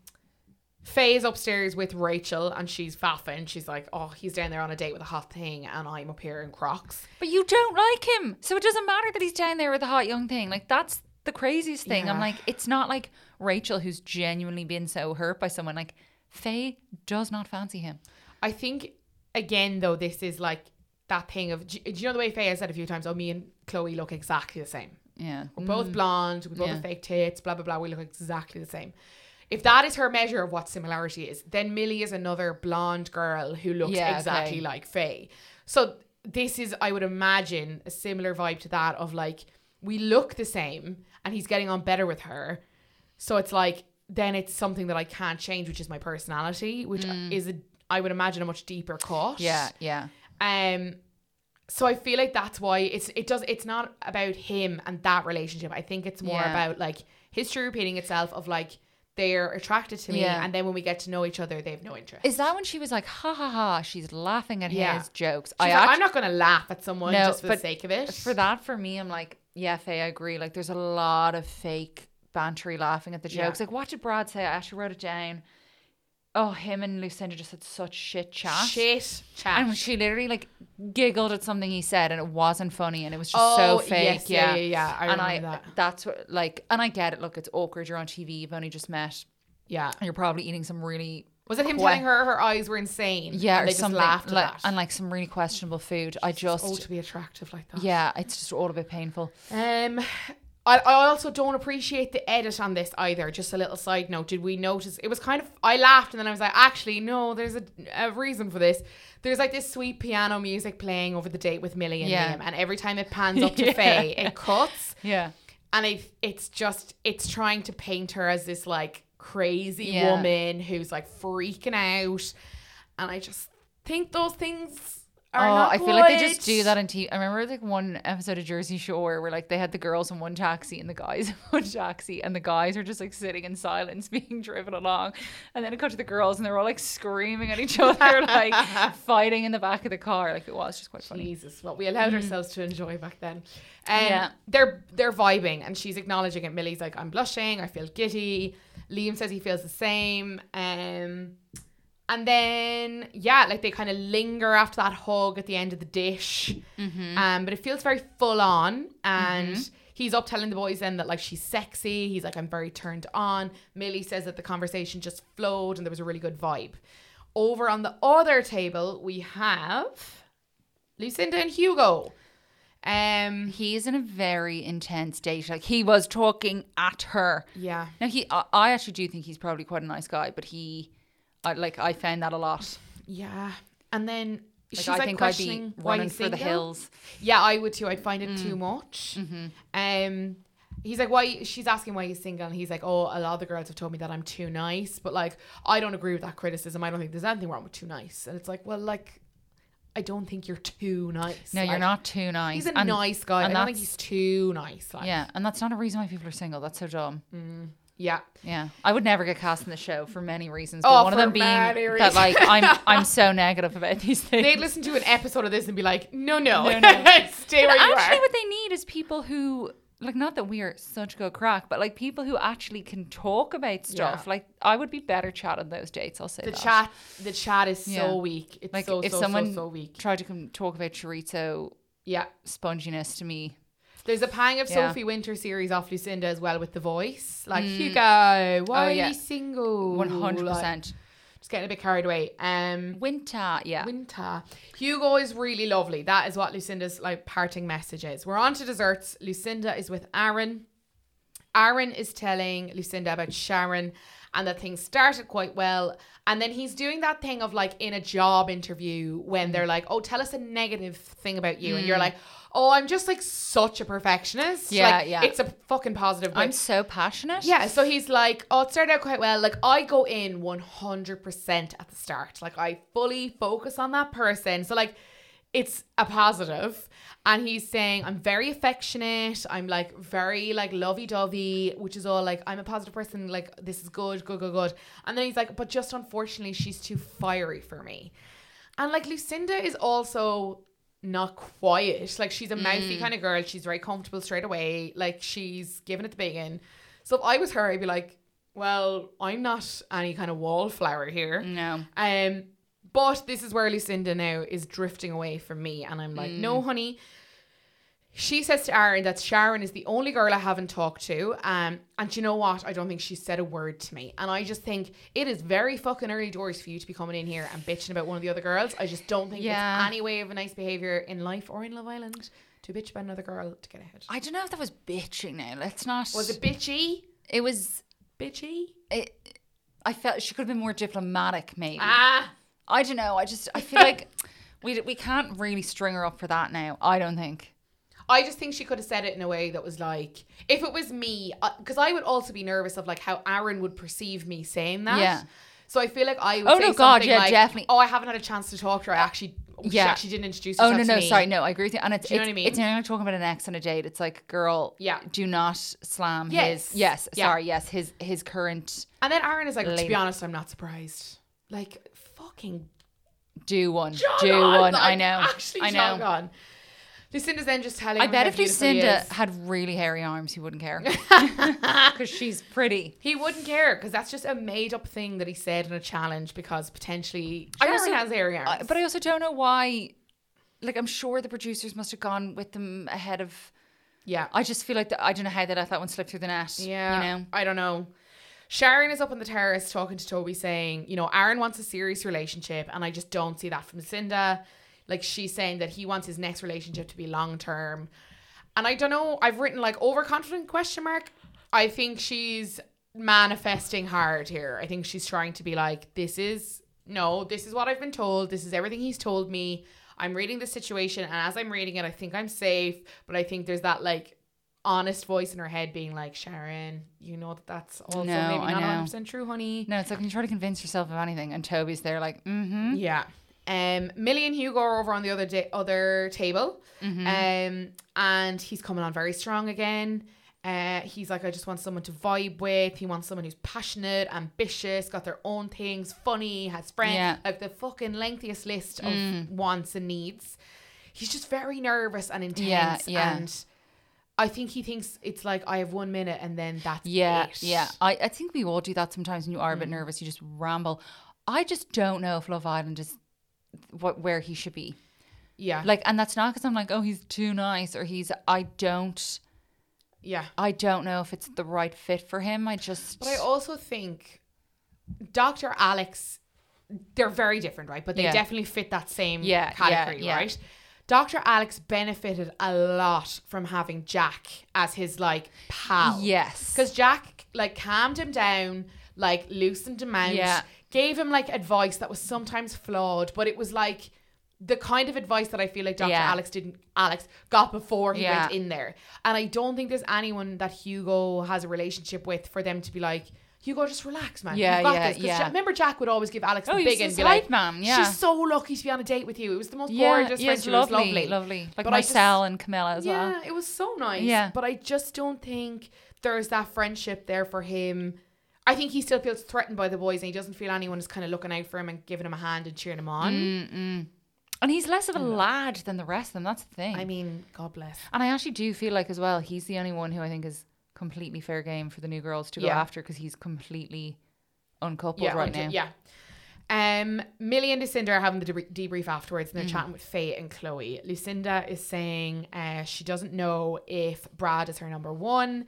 Faye is upstairs with Rachel and she's faffing. She's like, oh, he's down there on a date with a hot thing and I'm up here in Crocs. But you don't like him. So it doesn't matter that he's down there with a hot young thing. Like that's the craziest thing. I'm like, it's not like Rachel who's genuinely been so hurt by someone. Like Faye does not fancy him. I think, again, though, this is like that thing of, do you know the way Faye has said a few times, oh, me and Chloe look exactly the same. Yeah. We're both mm. blonde, we both Yeah. have fake tits, blah, blah, blah. We look exactly the same. If that is her measure of what similarity is, then Millie is another blonde girl who looks Yeah, exactly okay. like Faye. So this is, I would imagine, a similar vibe to that of like, we look the same and he's getting on better with her. So it's like, then it's something that I can't change, which is my personality, which is, a, I would imagine, a much deeper cut. Mm. Yeah. Yeah. Um, so I feel like that's why it's it does it's not about him and that relationship. I think it's more Yeah. about like history repeating itself of like they're attracted to me Yeah. and then when we get to know each other they have no interest. Is that when she was like, ha ha ha? She's laughing at Yeah. his jokes. She's I like, actually, I'm not gonna laugh at someone No, just for the sake of it. for that for me, I'm like, yeah, Faye, I agree. Like, there's a lot of fake bantery laughing at the Yeah. jokes. Like, what did Brad say? I actually wrote it down. Oh, him and Lucinda just had such shit chat. Shit chat. And she literally like giggled at something he said, and it wasn't funny, and it was just oh, so fake. yes, yeah, yeah, yeah. I and remember I, that. that's what like, and I get it. Look, it's awkward. You're on TV. You've only just met. Yeah. And you're probably eating some really Was it him que- telling her her eyes were insane? yeah, and or they just laughed at like, that. and like some really questionable food. I just oh, to be attractive like that. yeah, it's just all a bit painful. Um, I, I also don't appreciate the edit on this either. Just a little side note. Did we notice it was kind of? I laughed and then I was like, actually, no. There's a, a reason for this. There's like this sweet piano music playing over the date with Millie and Yeah. Liam, and every time it pans up to Yeah. Faye, it cuts, Yeah. and it it's just it's trying to paint her as this like crazy Yeah. woman who's like freaking out, and I just think those things. Are Oh, not I feel like they just do that in TV. I remember like one episode of Jersey Shore where like they had the girls in one taxi and the guys in one taxi, and the guys are just like sitting in silence being driven along, and then it cut to the girls and they're all like screaming at each other, like fighting in the back of the car. Like it was just quite funny. Jesus, what we allowed ourselves to enjoy back then. Um, Yeah. they're they're vibing, and she's acknowledging it. Millie's like, "I'm blushing. I feel giddy." Liam says he feels the same. Um, and then yeah, like they kind of linger after that hug at the end of the dish. Mm-hmm. Um, but it feels very full on, and he's up telling the boys then that like she's sexy. He's like, I'm very turned on. Millie says that the conversation just flowed and there was a really good vibe. Over on the other table, we have Lucinda and Hugo. Um, He's in a very intense date. Like he was talking at her. yeah. Now he, I, I actually do think he's probably quite a nice guy, but he, I like, I found that a lot. Yeah. And then Like she's I like think I'd be questioning why running he's for the single. hills. Yeah, I would too. I'd find it Mm. too much. Mm-hmm. Um, he's like, why? She's asking why he's single, and he's like, oh, a lot of the girls have told me that I'm too nice, but like, I don't agree with that criticism. I don't think there's anything wrong with too nice. And it's like, well, like, I don't think you're too nice. No, you're not too nice. He's a And- nice guy. I don't think he's too nice. Like, Yeah, and that's not a reason why people are single. That's so dumb. Yeah. Yeah, I would never get cast in the show for many reasons. But Oh, one of them being that, like, I'm I'm so negative about these things. They'd listen to an episode of this and be like, no, no, No, no. stay where you actually, are. Actually, what they need is people who, like, not that we are such good crack, but like people who actually can talk about stuff. Yeah. Like, I would be better chat on those dates. I'll say The that. chat, the chat is Yeah. so weak. It's Like, so, if so, someone so, so weak. tried to come talk about chorizo Yeah. sponginess to me, There's a Pang of Yeah. Sophie Winter series off Lucinda as well with the voice. Like, Mm. Hugo, why Oh, are yeah. you single? One hundred percent. just getting a bit carried away. Um, Winter, yeah. Winter. Hugo is really lovely. That is what Lucinda's like parting message is. We're on to desserts. Lucinda is with Aaron. Aaron is telling Lucinda about Sharon and that things started quite well. And then he's doing that thing of like in a job interview when Mm. they're like, oh, tell us a negative thing about you. And you're like, oh, I'm just like such a perfectionist. Yeah, Like, yeah. It's a fucking positive. I'm so passionate. yeah, so he's like, oh, it started out quite well. Like, I go in 100% at the start. Like, I fully focus on that person. So, like, it's a positive. And he's saying, I'm very affectionate. I'm like very like lovey dovey, which is all like, I'm a positive person. Like, this is good, good, good, good. And then he's like, but just unfortunately, she's too fiery for me. And like, Lucinda is also not quiet. Like, she's a mouthy kind of girl. She's very comfortable straight away. Like, she's giving it the big in. So if I was her, I'd be like, well, I'm not any kind of wallflower here. No. Um, but this is where Lucinda now is drifting away from me, and I'm like, no, honey. She says to Aaron that Sharon is the only girl I haven't talked to. Um, and you know what? I don't think she said a word to me. And I just think it is very fucking early doors for you to be coming in here and bitching about one of the other girls. I just don't think Yeah. it's any way of a nice behavior in life or in Love Island to bitch about another girl to get ahead. I don't know if that was bitching now. Let's not. Was it bitchy? It was. Bitchy? It, I felt she could have been more diplomatic, maybe. Ah. I don't know. I just I feel like we we can't really string her up for that now. I don't think. I just think she could have said it in a way that was like, if it was me, uh, because I would also be nervous of like how Aaron would perceive me saying that. Yeah. So I feel like I would Oh, say no, God, something yeah, like, definitely. Oh, I haven't had a chance to talk to her. I actually, she Yeah. actually didn't introduce Oh herself no to no me. sorry no I agree with you and it's Do you know what I mean? it's like talking about an ex on a date. It's like girl, Yeah. do not slam Yes. his yes Yeah. sorry yes his his current And then Aaron is like, to be honest, I'm not surprised. Like, fucking do one jog do on, one I like, know Actually, I know. Lucinda's then just telling I bet if Lucinda had really hairy arms, he wouldn't care because she's pretty. He wouldn't care because that's just a made up thing that he said in a challenge because potentially I Sharon also- has hairy arms. I- but I also don't know why. Like I'm sure the producers must have gone with them ahead of. yeah. I just feel like the, I don't know how they let that one slip through the net. Yeah. you know. I don't know. Sharon is up on the terrace talking to Toby saying, you know, Aaron wants a serious relationship and I just don't see that from Lucinda. Like she's saying that he wants his next relationship to be long term. And I don't know, I've written like overconfident question mark. I think she's manifesting hard here. I think she's trying to be like, this is no, this is what I've been told. This is everything he's told me. I'm reading the situation and as I'm reading it, I think I'm safe, but I think there's that like honest voice in her head being like, Sharon, you know that that's also No, maybe not know. 100% true, honey. No, it's like when you try to convince yourself of anything, and Toby's there like, mm-hmm. Yeah. Um, Millie and Hugo are over on the other da- other table, Mm-hmm. um, and he's coming on very strong again. Uh, he's like, I just want someone to vibe with. He wants someone who's passionate, ambitious, got their own things, funny, has friends, Yeah. like the fucking lengthiest list of Mm. wants and needs. He's just very nervous and intense, Yeah, yeah. and I think he thinks it's like I have one minute and then that's Yeah, it. yeah. I, I think we all do that sometimes when you are a bit Mm. nervous. You just ramble. I just don't know if Love Island is what where he should be. yeah. Like, and that's not because I'm like, oh, he's too nice or he's. I don't. Yeah. I don't know if it's the right fit for him. I just But I also think Dr. Alex, they're very different, right? But they Yeah. definitely fit that same Yeah, yeah, category, yeah. right? Dr. Alex benefited a lot from having Jack as his like pal. yes. Because Jack like calmed him down, like loosened him out, Yeah. gave him like advice that was sometimes flawed, but it was like the kind of advice that I feel like Dr. Yeah. Alex didn't Alex got before he Yeah. went in there. And I don't think there's anyone that Hugo has a relationship with for them to be like, Hugo, just relax, man. Yeah, yeah, this. yeah. Jack- remember, Jack would always give Alex Oh, the big and be like, man, yeah. she's so lucky to be on a date with you. It was the most yeah, gorgeous yeah, friendship. It was lovely, lovely. lovely. Like But I just- Marcel and Camilla as Yeah, well. Yeah, it was so nice. Yeah. But I just don't think there's that friendship there for him. I think he still feels threatened by the boys and he doesn't feel anyone is kind of looking out for him and giving him a hand and cheering him on. Mm. And he's less of a lad than the rest of them. That's the thing. I mean, God bless. and I actually do feel like as well, he's the only one who I think is completely fair game for the new girls to go Yeah. after because he's completely uncoupled Yeah, right until- now. yeah. Um, Millie and Lucinda are having the debr- debrief afterwards, Mm. and they're chatting with Faye and Chloe. Lucinda is saying uh, she doesn't know if Brad is her number one.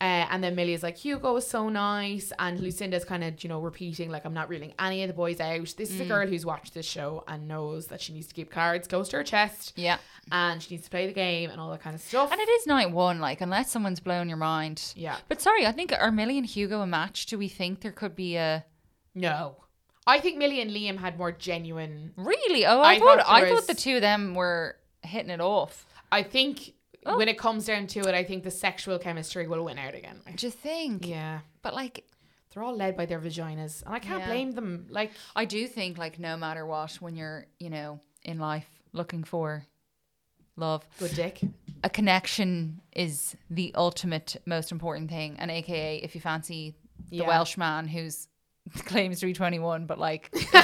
Uh, and then Millie is like, Hugo is so nice. And Lucinda's kind of, you know, repeating, like, I'm not ruling any of the boys out. This Mm. is a girl who's watched this show and knows that she needs to keep cards close to her chest Yeah. and she needs to play the game and all that kind of stuff. And it is night one, like, unless someone's blown your mind. yeah. But sorry, I think are Millie and Hugo a match? Do we think there could be a No. I think Millie and Liam had more genuine. really? Oh, I, I thought, thought I there thought the two of them were hitting it off. I think Oh. when it comes down to it, I think the sexual chemistry will win out again. Do you think? Yeah. But like, They're all led by their vaginas. And I can't Yeah. blame them. Like, I do think like no matter what, when you're you know in life looking for love, good dick. a connection is the ultimate most important thing. And AKA, if you fancy the Yeah. Welsh man who's claims to be 21 but like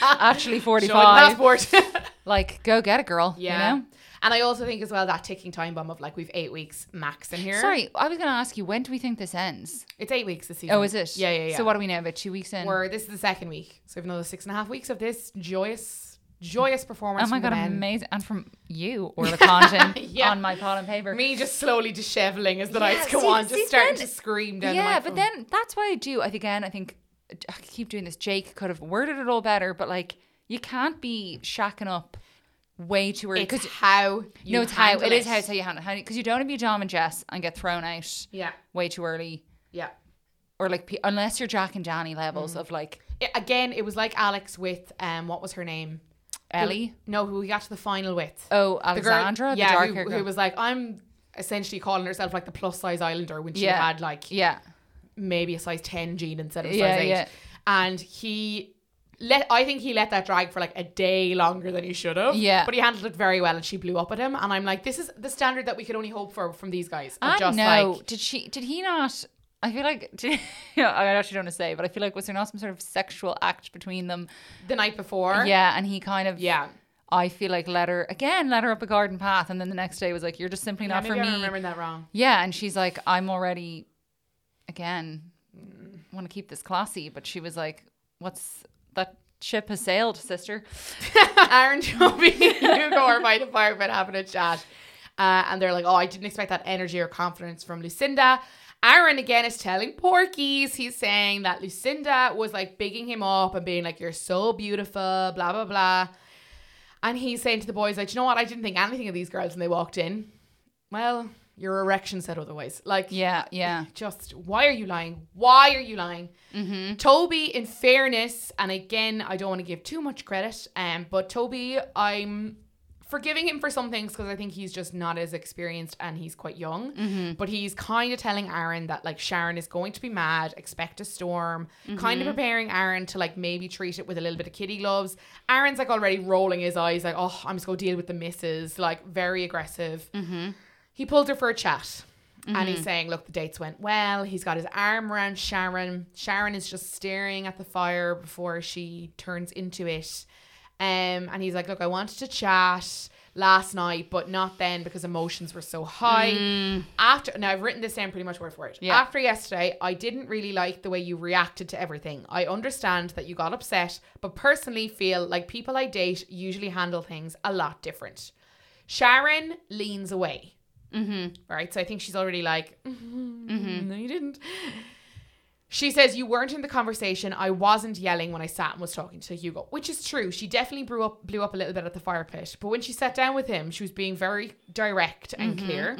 actually Show me the 45 passport. like go get a girl yeah. you know And I also think as well that ticking time bomb of like we've eight weeks max in here. sorry i was going to ask you when do we think this ends It's eight weeks this season. oh is it Yeah, yeah, yeah. so what are we now about two weeks in We're, this is the second week. So we have another six and a half weeks of this joyous, joyous performance. oh my from the god amazing and from you or the content Yeah. on my pod and paper Me just slowly disheveling as the Yeah, nights go see- on, see, just starting then- to scream down the yeah but then that's why i do i think again i think i keep doing this jake could have worded it all better but like you can't be shacking up way too early it's because how you no it's how handle it is how it's how you handle it because you don't want to be John and Jess and get thrown out Yeah, way too early yeah. or like unless you're Jack and Dani Mm. levels of like It- again, it was like Alex with um, what was her name? Ellie. No, who we got to the final with. Oh, The girl- Alexandra, the, yeah, dark who, who was like, I'm essentially calling herself like the plus size Islander when she Yeah. had like yeah, maybe a size 10 gene instead of a size Yeah, 8. yeah. And he let I think he let that drag for like a day longer than he should have. Yeah. But he handled it very well and she blew up at him. And I'm like, this is the standard that we could only hope for from these guys. I just know. like did she? Did he not? I feel like did, I actually don't want to say, but I feel like was there not some sort of sexual act between them? the night before. Yeah, and he kind of Yeah. I feel like let her again, let her up a garden path, and then the next day was like, "You're just simply Yeah, not for I'm me." remembering that wrong. Yeah, and she's like, "I'm already, again, want to keep this classy," but she was like, "What's that ship has sailed, sister?" Aaron, Joby, Hugo the fire pit having a chat. Uh, and they're like, oh, I didn't expect that energy or confidence from Lucinda. Aaron again is telling Porkies, he's saying that Lucinda was like bigging him up and being like, you're so beautiful, blah, blah, blah. And he's saying to the boys, like, you know what? I didn't think anything of these girls when they walked in. Well, your erection said otherwise. Like, Yeah, yeah. just why are you lying? Why are you lying? Mm-hmm. Toby, in fairness, and again, I don't want to give too much credit, um, but Toby, I'm forgiving him for some things because I think he's just not as experienced and he's quite young. Mm-hmm. But he's kind of telling Aaron that like Sharon is going to be mad, expect a storm, kind Mm-hmm. of preparing Aaron to like maybe treat it with a little bit of kitty gloves. Aaron's like already rolling his eyes, like, oh, I'm just going to deal with the misses, like very aggressive. Mm-hmm. He pulled her for a chat. And he's saying, look, the dates went well. He's got his arm around Sharon. Sharon is just staring at the fire before she turns into it. Um, and he's like, look, I wanted to chat last night, but not then because emotions were so high. After now, I've written this down pretty much word for word. Yeah. After yesterday, I didn't really like the way you reacted to everything. I understand that you got upset, but personally feel like people I date usually handle things a lot different. Sharon leans away. Mm-hmm. Right. So I think she's already like, mm-hmm no, you didn't. She says, You weren't in the conversation. I wasn't yelling when I sat and was talking to Hugo, which is true. She definitely blew up, blew up a little bit at the fire pit. But when she sat down with him, she was being very direct and clear.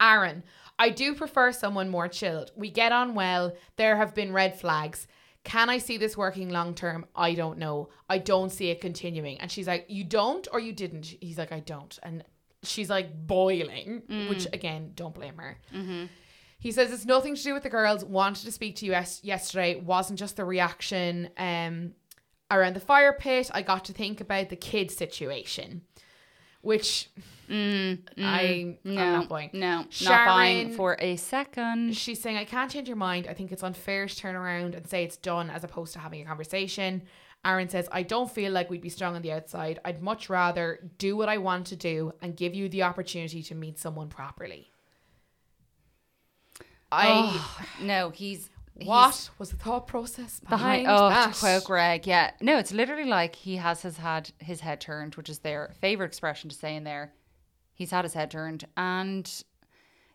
Aaron, I do prefer someone more chilled. We get on well. There have been red flags. Can I see this working long term? I don't know. I don't see it continuing. And she's like, You don't or you didn't? He's like, I don't. And she's like boiling, which mm. again, don't blame her. Mm-hmm. He says it's nothing to do with the girls. Wanted to speak to you yes- yesterday. Wasn't just the reaction um, around the fire pit. I got to think about the kid situation, which mm, mm. I I'm not buying. No, not buying for a second. She's saying, I can't change your mind. I think it's unfair to turn around and say it's done as opposed to having a conversation. Aaron says, I don't feel like we'd be strong on the outside. I'd much rather do what I want to do and give you the opportunity to meet someone properly. I. Oh, no, he's what was the thought process behind, behind. Oh, that? quote Greg, yeah, no, it's literally like he has has had his head turned, which is their favorite expression to say in there. He's had his head turned, and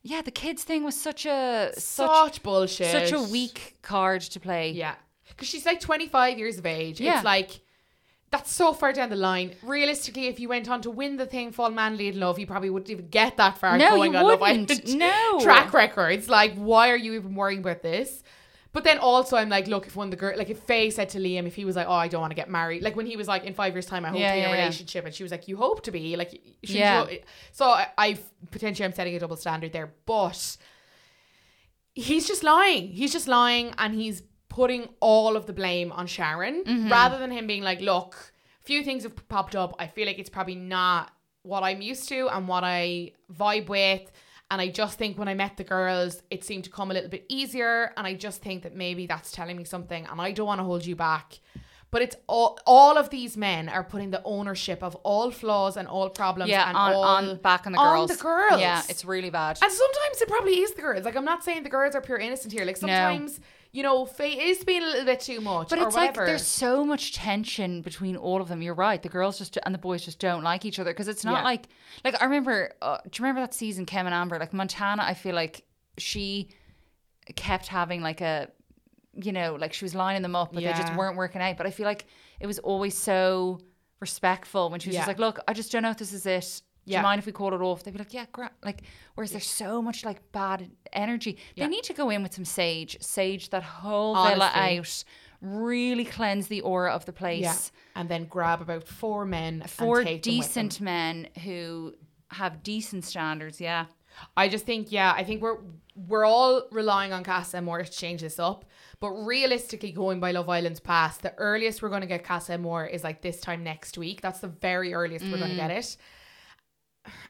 yeah, the kids thing was such a such Such bullshit. such a weak card to play. Yeah. Because she's like 25 years of age. Yeah. It's like, that's so far down the line. Realistically, if you went on to win the thing, Fall Manly in Love, you probably wouldn't even get that far No, going you on wouldn't. Island No. track records. Like, why are you even worrying about this? But then also, I'm like, look, if one of the girl, like if Faye said to Liam, if he was like, oh, I don't want to get married, like when he was like, in five years' time, I hope Yeah, to be in a yeah, yeah. relationship, and she was like, you hope to be, like, she Yeah. so I, I potentially I'm setting a double standard there, but he's just lying. He's just lying and he's putting all of the blame on Sharon Mm-hmm. rather than him being like, look, few things have popped up. I feel like it's probably not what I'm used to and what I vibe with. And I just think when I met the girls, it seemed to come a little bit easier. And I just think that maybe that's telling me something. And I don't want to hold you back. But it's all, all of these men are putting the ownership of all flaws and all problems Yeah, and on, all on back on the on girls. the girls. Yeah, it's really bad. And sometimes it probably is the girls. Like I'm not saying the girls are pure innocent here. Like sometimes, you know, Faye is being a little bit too much. But it's like there's so much tension between all of them. You're right. The girls just and the boys just don't like each other because it's not Yeah. like like I remember. Uh, do you remember that season, Kem and Amber? Like Montana, I feel like she kept having like a, you know, like she was lining them up, but they just weren't working out. But I feel like it was always so respectful when she was just like, "Look, I just don't know if this is it." Do Yeah. you mind if we call it off? They'd be like, yeah, great. Like, whereas there's so much like bad energy. Yeah. They need to go in with some sage, sage that whole villa out, really cleanse the aura of the place. yeah. And then grab about four men, four and take them them. decent men who have decent standards. Yeah. I just think, yeah, I think we're we're all relying on Casa Amor to change this up. But realistically, going by Love Island's past, the earliest we're going to get Casa Amor is like this time next week. That's the very earliest we're going to get Mm. it.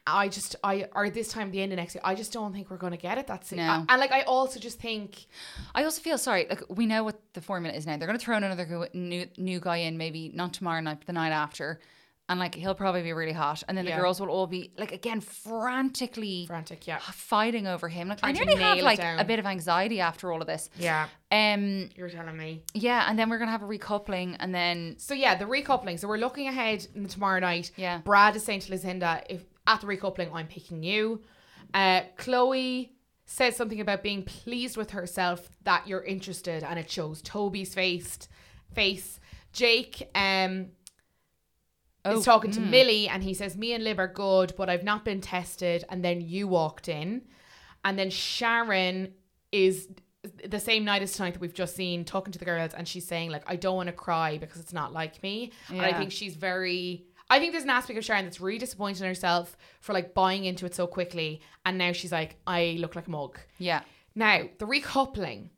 I just, I or this time the end of next year. I just don't think we're going to get it that soon. No. And like, I also just think, I also feel sorry. Like we know what the formula is now. They're going to throw in another new new guy in, maybe not tomorrow night, but the night after, and like he'll probably be really hot. And then the Yeah. girls will all be like again frantically frantic, yeah, fighting over him. Like I nearly have like a bit of anxiety after all of this. yeah. Um. You're telling me. Yeah, and then we're gonna have a recoupling, and then So yeah, the recoupling. So we're looking ahead in the tomorrow night. Yeah. Brad is saying to Lucinda, if at the recoupling, I'm picking you. Uh, Chloe says something about being pleased with herself that you're interested, and it shows Toby's face. Face. Jake um Oh, is talking to Millie, and he says, "Me and Liv are good, but I've not been tested." And then you walked in, and then Sharon is the same night as tonight that we've just seen talking to the girls, and she's saying like, "I don't want to cry because it's not like me," and I think she's very. I think there's an aspect of Sharon that's really disappointed in herself for like buying into it so quickly, and now she's like, "I look like a mug." yeah, Now, the recoupling.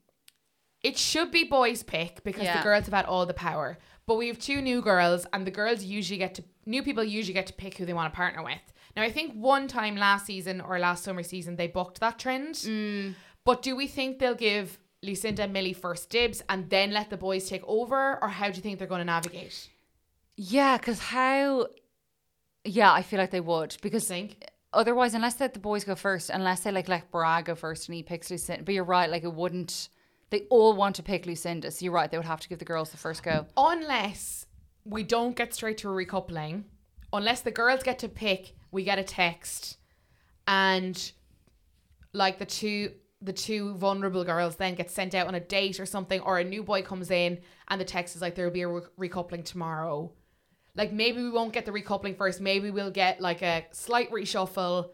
It should be boys' pick because Yeah. the girls have had all the power. But we have two new girls, and the girls usually get to, new people usually get to pick who they want to partner with. Now, I think one time last season or last summer season, they booked that trend. Mm. But do we think they'll give Lucinda and Millie first dibs and then let the boys take over? Or how do you think they're going to navigate? Yeah. Because how? Yeah, I feel like they would because Think? otherwise, unless that the boys go first, unless they like let Brad go first and he picks Lucinda. But you're right, like it wouldn't. They all want to pick Lucinda, so you're right. They would have to give the girls the first go. Unless we don't get straight to a recoupling, unless the girls get to pick, we get a text and like the two the two vulnerable girls then get sent out on a date or something, or a new boy comes in and the text is like there will be a re- recoupling tomorrow. Like maybe we won't get the recoupling first. Maybe we'll get like a slight reshuffle.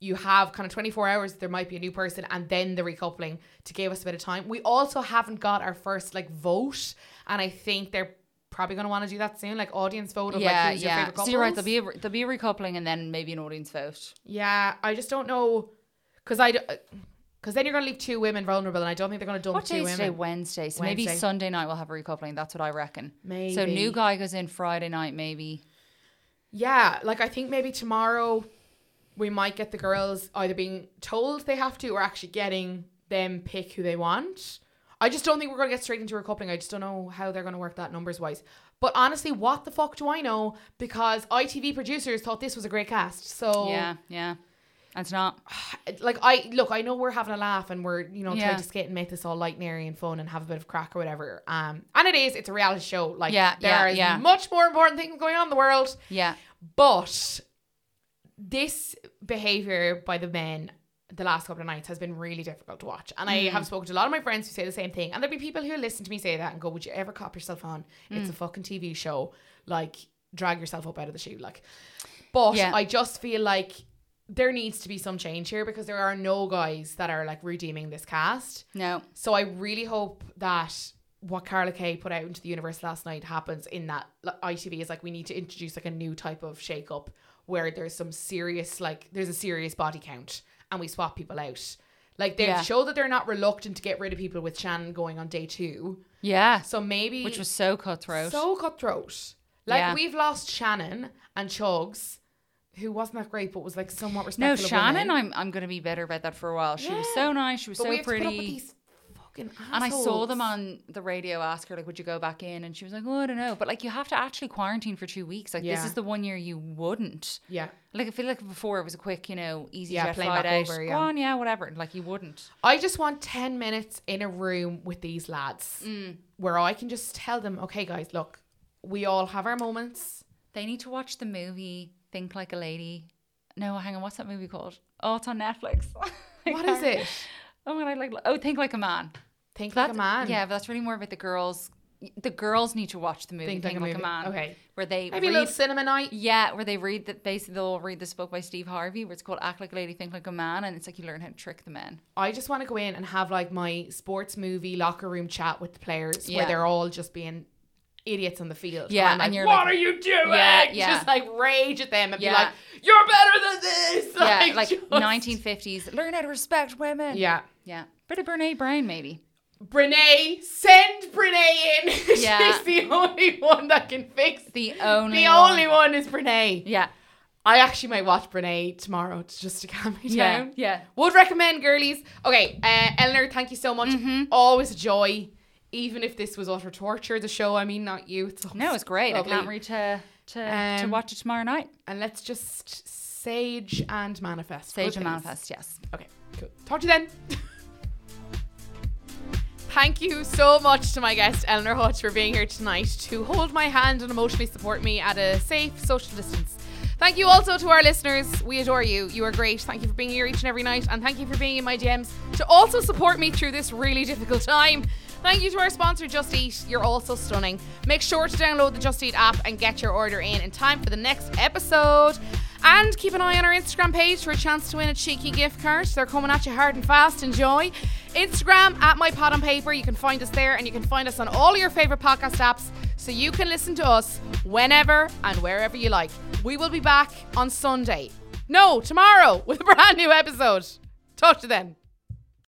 You have kind of 24 hours, there might be a new person, and then the recoupling to give us a bit of time. We also haven't got our first like vote, and I think they're probably going to want to do that soon, like audience vote of yeah, like who's your yeah. favorite couples. So you're right. There'll be a, re- there'll be a recoupling and then maybe an audience vote. Yeah, I just don't know, because I, because then you're going to leave two women vulnerable, and I don't think they're going to dump What two women. today? Wednesday. So maybe Sunday night we'll have a recoupling. That's what I reckon. Maybe. So new guy goes in Friday night, maybe. Yeah, like I think maybe tomorrow we might get the girls either being told they have to or actually getting them pick who they want. I just don't think we're going to get straight into recoupling. I just don't know how they're going to work that numbers wise. But honestly, what the fuck do I know? Because ITV producers thought this was a great cast. So Yeah, yeah. And it's not. like I look, I know we're having a laugh and we're you know Yeah. trying to skate and make this all light and airy and fun and have a bit of crack or whatever. Um, and it is. It's a reality show. Like Yeah, there yeah, are yeah. much more important things going on in the world. Yeah. But this behavior by the men the last couple of nights has been really difficult to watch. And I Mm. have spoken to a lot of my friends who say the same thing. And there'll be people who listen to me say that and go, Would you ever cop yourself on? It's a Mm. fucking TV show. Like, drag yourself up out of the shoe. Like, but Yeah. I just feel like there needs to be some change here because there are no guys that are like redeeming this cast. No. So I really hope that what Carla Kay put out into the universe last night happens in that ITV is like we need to introduce like a new type of shake up where there's some serious like there's a serious body count and we swap people out. Like they've Yeah. showed that they're not reluctant to get rid of people with Shannon going on day two. Yeah. So maybe Which was so cutthroat. so cutthroat. Like Yeah. we've lost Shannon and Chugs, who wasn't that great but was like somewhat no, respectful. of Shannon. I'm I'm gonna be better about that for a while. She was so nice. She was but so have to put up with pretty. And I saw them on the radio ask her, like, would you go back in? And she was like, oh, I don't know. But like, you have to actually quarantine for two weeks. Like, this is the one year you wouldn't. Yeah. Like, I feel like before it was a quick, you know, easy Yeah, flight back out. over, Go yeah. on, yeah, whatever. Like, you wouldn't. I just want 10 minutes in a room with these lads Mm. where I can just tell them, okay, guys, look, we all have our moments. They need to watch the movie Think Like a Lady. No, hang on. What's that movie called? Oh, it's on Netflix. What is it? Oh, and I like. Oh, Think Like a Man. Think like a man. Yeah, but that's really more about the girls. The girls need to watch the movie Think, Think, like, a Like, movie. a Man. Okay. Where they Maybe a read, little cinema night. Yeah, where they read that basically they'll read this book by Steve Harvey where it's called Act Like a Lady, Think Like a Man, and it's like you learn how to trick the men. I just want to go in and have like my sports movie locker room chat with the players where they're all just being idiots on the field. Yeah, I'm like, and you're what like- are you doing? Yeah, yeah. Just like rage at them and Yeah. be like, you're better than this. yeah, like just- 1950s. Learn how to respect women. Yeah. yeah. Bit of Brene Brown maybe. Brene, send Brene in. Yeah. She's the only one that can fix The only. The one. only one is Brene. Yeah, I actually might watch Brene tomorrow to, just to calm me yeah, down. yeah. Would recommend, girlies. Okay, uh, Eleanor, thank you so much. Mm-hmm. Always a joy. Even if this was utter torture, the show, I mean, not you. It's No, it's great. lovely. I can't wait to to, to Um, watch it tomorrow night. And let's just sage and manifest. Sage and manifest. Yes. Okay, cool. Talk to you then. Thank you so much to my guest, Eleanor Hutch, for being here tonight to hold my hand and emotionally support me at a safe social distance. Thank you also to our listeners. We adore you. You are great. Thank you for being here each and every night. And thank you for being in my DMs to also support me through this really difficult time. Thank you to our sponsor, Just Eat. You're also stunning. Make sure to download the Just Eat app and get your order in in time for the next episode. And keep an eye on our Instagram page for a chance to win a cheeky gift card. They're coming at you hard and fast. Enjoy. Instagram at my pod on paper. You can find us there and you can find us on all your favorite podcast apps so you can listen to us whenever and wherever you like. We will be back on Sunday. No, tomorrow with a brand new episode. Talk to you then.